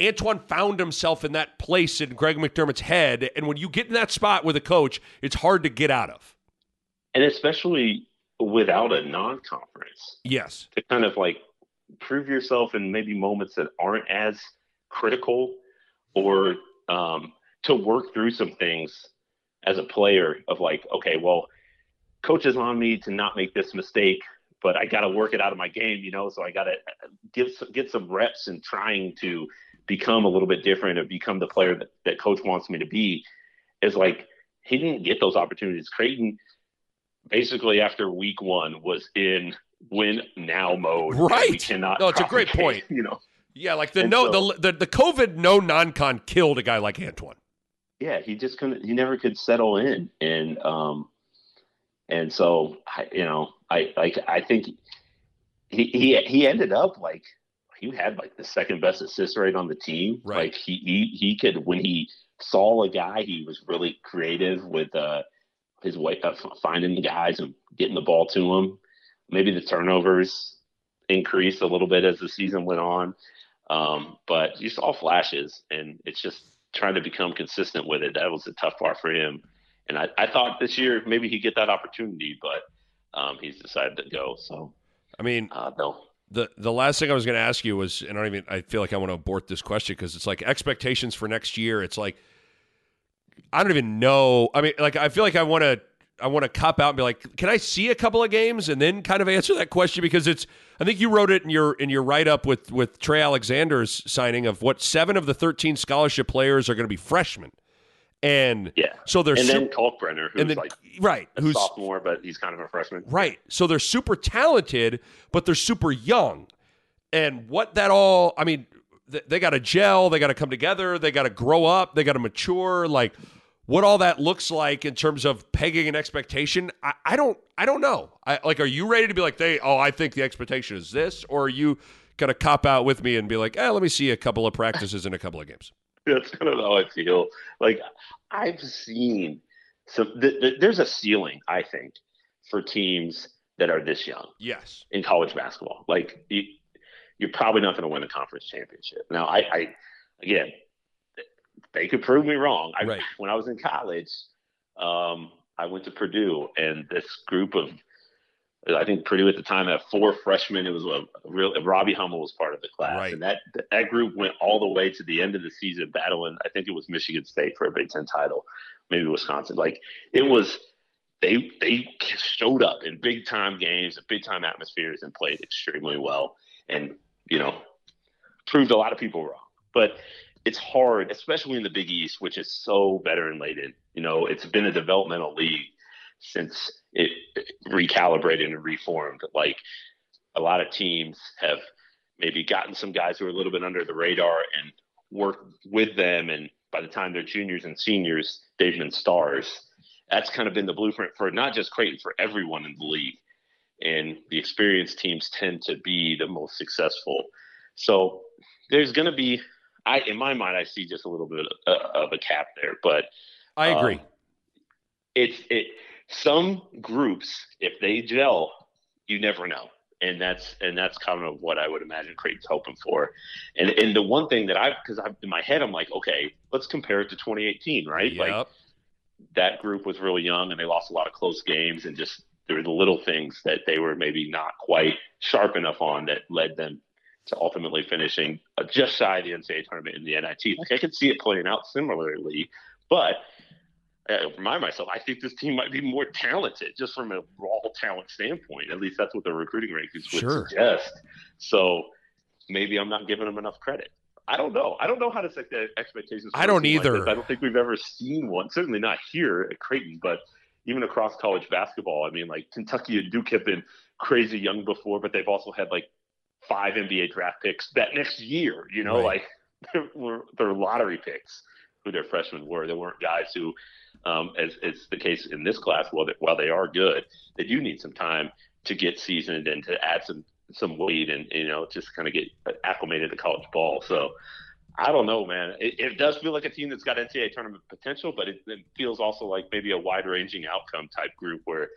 Antoine found himself in that place in Greg McDermott's head. And when you get in that spot with a coach, it's hard to get out of. And especially without a non conference. Yes. To kind of like prove yourself in maybe moments that aren't as critical or um, to work through some things as a player of like, okay, well, coach is on me to not make this mistake, but I got to work it out of my game, you know, so I got to give get some reps and trying to become a little bit different and become the player that, that coach wants me to be is like he didn't get those opportunities. Creighton basically after week one was in win now mode. Right. Cannot no, it's a great point. You know. Yeah, like the and no so, the, the the COVID no non con killed a guy like Antoine. Yeah, he just couldn't he never could settle in. And um and so I you know, I like I think he he he ended up like he had like the second best assist rate on the team. Right. Like he, he he could when he saw a guy, he was really creative with uh, his way of finding the guys and getting the ball to him. Maybe the turnovers increased a little bit as the season went on, um, but you saw flashes, and it's just trying to become consistent with it. That was the tough part for him. And I, I thought this year maybe he'd get that opportunity, but um, he's decided to go. So I mean, uh, no the the last thing I was going to ask you was, and I don't even I feel like I want to abort this question because it's like expectations for next year. It's like I don't even know. I mean, like I feel like I want to I want to cop out and be like, can I see a couple of games and then kind of answer that question because it's I think you wrote it in your in your write up with with Trey Alexander's signing of what seven of the thirteen scholarship players are going to be freshmen. And yeah, so there's and then Kalkbrenner, who's then, like right, who's sophomore, but he's kind of a freshman. Right. So they're super talented, but they're super young. And what that all, I mean, they, they got to gel, they got to come together, they got to grow up, they got to mature. Like what all that looks like in terms of pegging an expectation, I, I don't, I don't know. I, like, are you ready to be like, they, oh, I think the expectation is this, or are you gonna cop out with me and be like, eh, let me see a couple of practices and a couple of games? That's kind of how I feel. Like I've seen so th- th- there's a ceiling, I think, for teams that are this young. Yes. In college basketball, like you, are probably not going to win a conference championship. Now, I, I again, they could prove me wrong. I, right. When I was in college, um, I went to Purdue, and this group of I think Purdue at the time had four freshmen. It was a real Robbie Hummel was part of the class, right. and that that group went all the way to the end of the season battling. I think it was Michigan State for a Big Ten title, maybe Wisconsin. Like it was, they they showed up in big time games, big time atmospheres, and played extremely well, and you know proved a lot of people wrong. But it's hard, especially in the Big East, which is so veteran laden. You know, it's been a developmental league since it recalibrated and reformed. Like a lot of teams have maybe gotten some guys who are a little bit under the radar and worked with them. And by the time they're juniors and seniors, they've been stars. That's kind of been the blueprint for not just Creighton, for everyone in the league. And the experienced teams tend to be the most successful. So there's going to be, I in my mind, I see just a little bit of, of a cap there, but I agree. Um, it's it. Some groups, if they gel, you never know and that's and that's kind of what I would imagine Creighton's hoping for. And and the one thing that I because I in my head I'm like, okay, let's compare it to 2018, right? Yep. Like that group was really young and they lost a lot of close games and just there were the little things that they were maybe not quite sharp enough on that led them to ultimately finishing just shy of the NCAA tournament in the NIT. Like I could see it playing out similarly, but uh, remind myself, I think this team might be more talented just from a raw talent standpoint. At least that's what the recruiting rankings would sure. suggest. So maybe I'm not giving them enough credit. I don't know. I don't know how to set the expectations. I don't either. Like I don't think we've ever seen one. Certainly not here at Creighton, but even across college basketball. I mean, like Kentucky and Duke have been crazy young before, but they've also had like five NBA draft picks that next year. You know, right. like they're, they're lottery picks who their freshmen were. They weren't guys who um, as is the case in this class. While they, while they are good, they do need some time to get seasoned and to add some some weight and you know just kind of get acclimated to college ball. So I don't know, man. It, it, does feel like a team that's got NCAA tournament potential, but it, it feels also like maybe a wide ranging outcome type group where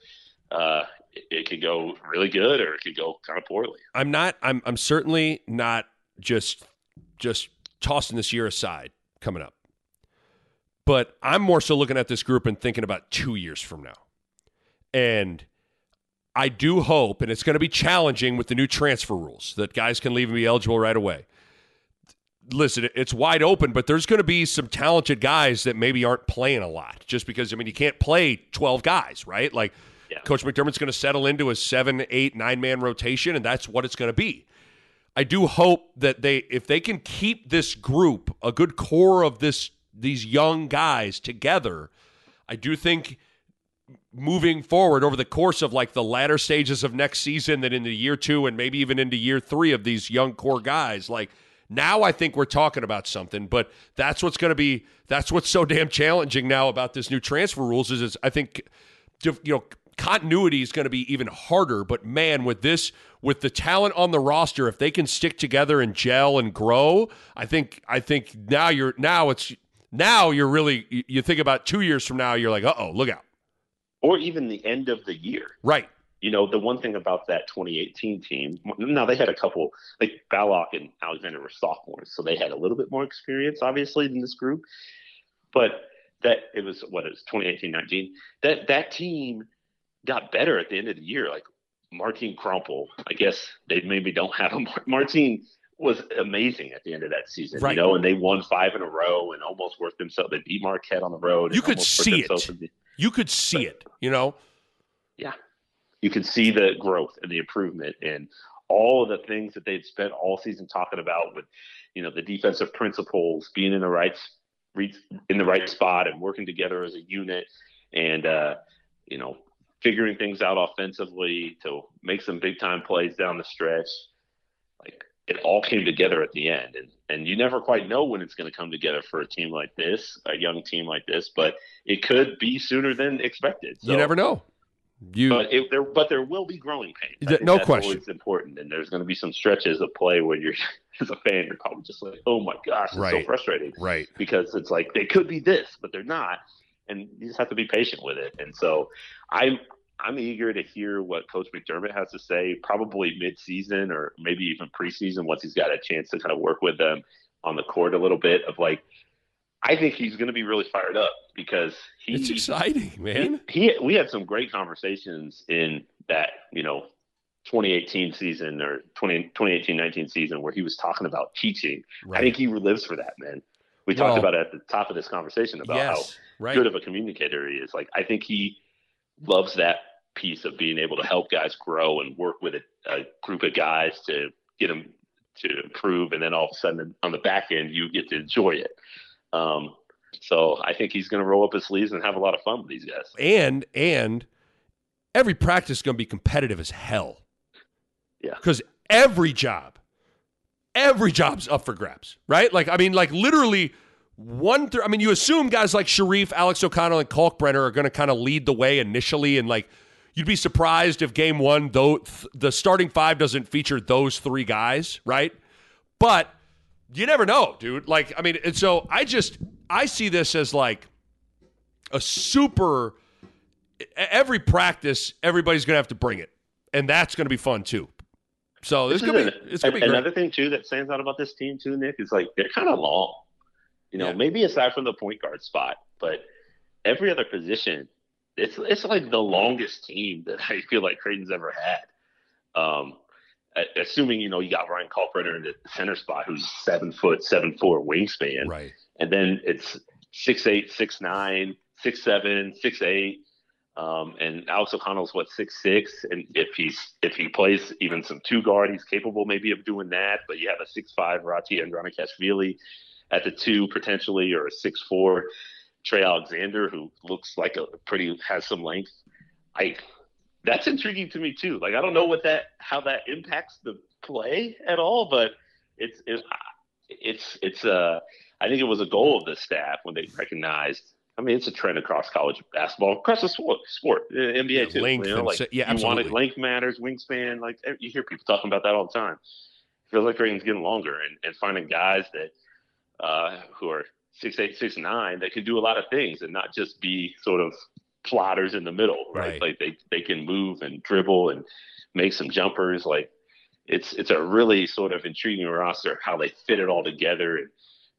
uh, it, it could go really good or it could go kind of poorly. I'm not. I'm. I'm certainly not just just tossing this year aside coming up. But I'm more so looking at this group and thinking about two years from now. And I do hope, and it's going to be challenging with the new transfer rules that guys can leave and be eligible right away. Listen, it's wide open, but there's going to be some talented guys that maybe aren't playing a lot just because, I mean, you can't play 12 guys, right? Like, yeah. Coach McDermott's going to settle into a seven, eight, nine man rotation, and that's what it's going to be. I do hope that they, if they can keep this group, a good core of this these young guys together, I do think moving forward over the course of like the latter stages of next season, that into year two and maybe even into year three of these young core guys, like now I think we're talking about something. But that's what's going to be. That's what's so damn challenging now about this new transfer rules is, is I think you know continuity is going to be even harder. But man, with this, with the talent on the roster, if they can stick together and gel and grow, I think I think now you're now it's now you're really you think about two years from now, you're like, uh oh, look out. Or even the end of the year. Right. You know, the one thing about that 2018 team, now they had a couple, like Ballock and Alexander were sophomores, so they had a little bit more experience, obviously, than this group. But that it was what it was 2018 19. That that team got better at the end of the year. Like Martin Krampelj, I guess they maybe don't have a Martin was amazing at the end of that season, right. you know, and they won five in a row and almost worked themselves. They beat Marquette on the road. You could see it. The, you could see but, it, you know? Yeah. You could see the growth and the improvement and all of the things that they'd spent all season talking about with, you know, the defensive principles, being in the right, in the right spot and working together as a unit and, uh, you know, figuring things out offensively to make some big time plays down the stretch. It all came together at the end. And and you never quite know when it's going to come together for a team like this a young team like this but it could be sooner than expected. So, you never know. You but it, there but there will be growing pains. No question. it's important. And there's going to be some stretches of play where you're as a fan you're probably just like oh my gosh it's right. so frustrating. Right. Because it's like they could be this but they're not. And you just have to be patient with it. And so i'm I'm eager to hear what Coach McDermott has to say, probably mid-season or maybe even preseason once he's got a chance to kind of work with them on the court a little bit. Of like, I think he's going to be really fired up because he. It's exciting, man. He, he we had some great conversations in that you know 2018 season or 20, 2018-19 season where he was talking about teaching. Right. I think he lives for that, man. We well, talked about it at the top of this conversation about yes, how right. good of a communicator he is. Like, I think he loves that piece of being able to help guys grow and work with a, a group of guys to get them to improve, and then all of a sudden on the back end you get to enjoy it. Um, so I think he's going to roll up his sleeves and have a lot of fun with these guys. And and every practice is going to be competitive as hell. Yeah. Because every job, every job's up for grabs, right? Like, I mean, like literally one. Th- I mean, you assume guys like Shereef, Alex O'Connell, and Kalkbrenner are going to kind of lead the way initially, and like you'd be surprised if game one, though, th- the starting five doesn't feature those three guys, right? But you never know, dude. Like, I mean, and so I just I see this as like a super. Every practice, everybody's gonna have to bring it, and that's gonna be fun too. So this, This is be it's gonna be great. another thing too that stands out about this team too, Nick, is like they're kind of long. You know, Yeah. maybe aside from the point guard spot, but every other position, it's it's like the longest team that I feel like Creighton's ever had. Um, assuming you know you got Ryan Kalkbrenner in the center spot, who's seven foot, seven four wingspan, Right. and then it's six eight, six nine, six seven, six eight. Um, and Alex O'Connell's what six six, and if he's if he plays even some two guard, he's capable maybe of doing that. But you have a six five Rati Andronikashvili at the two potentially, or a six four Trey Alexander who looks like a pretty has some length. I that's intriguing to me too. Like I don't know what that how that impacts the play at all, but it's it, it's it's uh I think it was a goal of the staff when they recognized. I mean, it's a trend across college basketball, across the sport, sport uh, NBA Yeah, too. length you know, like si- yeah, you want it, absolutely. length matters, wingspan. Like you hear people talking about that all the time. Feels like Creighton's getting longer, and, and finding guys that uh, who are six eight, six nine that can do a lot of things, and not just be sort of plotters in the middle, Right. right? Like they they can move and dribble and make some jumpers. Like it's it's a really sort of intriguing roster how they fit it all together. And,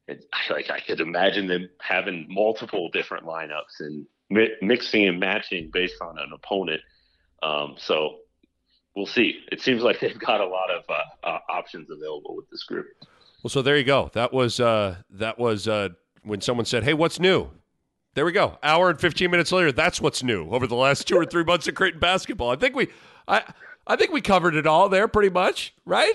and I- like I could imagine them having multiple different lineups and mi- mixing and matching based on an opponent. Um, so we'll see. It seems like they've got a lot of uh, uh, options available with this group. Well, so there you go. That was uh, that was uh, when someone said, "Hey, what's new?" There we go. Hour and fifteen minutes later, that's what's new over the last two or three months of Creighton basketball. I think we, I, I think we covered it all there, pretty much, right?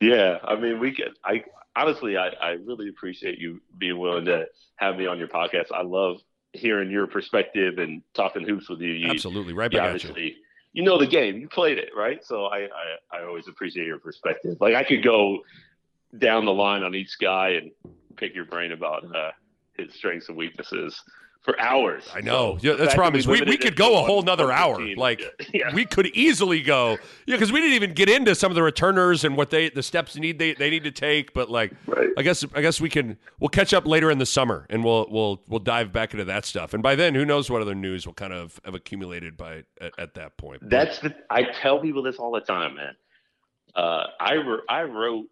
Yeah, I mean, we could. I honestly, I, I really appreciate you being willing to have me on your podcast. I love hearing your perspective and talking hoops with you. you Absolutely, right you back at you. obviously, you know the game. You played it, right? So I, I, I always appreciate your perspective. Like I could go down the line on each guy and pick your brain about uh, his strengths and weaknesses for hours. I know. So Yeah, that's that promise. We, we could go a whole nother hour. Like yeah. we could easily go. Yeah, because we didn't even get into some of the returners and what they the steps need they, they need to take. But like, Right. I guess I guess we can we'll catch up later in the summer and we'll we'll we'll dive back into that stuff. And by then, who knows what other news will kind of have accumulated by at, at that point. That's the. I tell people this all the time, man. Uh, I wr- I wrote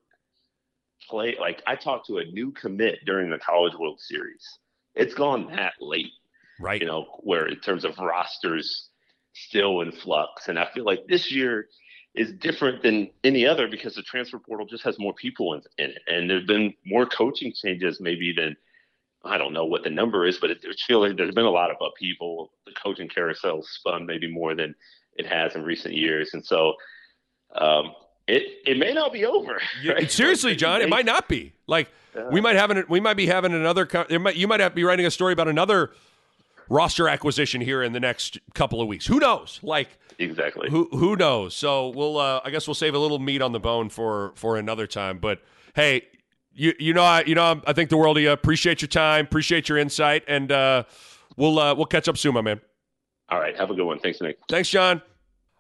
play like I talked to a new commit during the College World Series. It's gone that late, right. you know, where in terms of rosters still in flux, and I feel like this year is different than any other because the transfer portal just has more people in, in it, and there's been more coaching changes maybe than. I don't know what the number is, but it, it feels like there's been a lot of upheaval. The coaching carousel spun maybe more than it has in recent years, and so um, it it may not be over. Right? seriously, John, it might not be. Like we might have an, we might be having another. Might, you might have be writing a story about another roster acquisition here in the next couple of weeks. Who knows? Like exactly. who who knows? So we'll uh, I guess we'll save a little meat on the bone for for another time. But hey, you you know I you know I think the world of you. Appreciate your time. Appreciate your insight, and uh, we'll uh, we'll catch up soon, my man. All right, have a good one. Thanks, Nick. Thanks, John.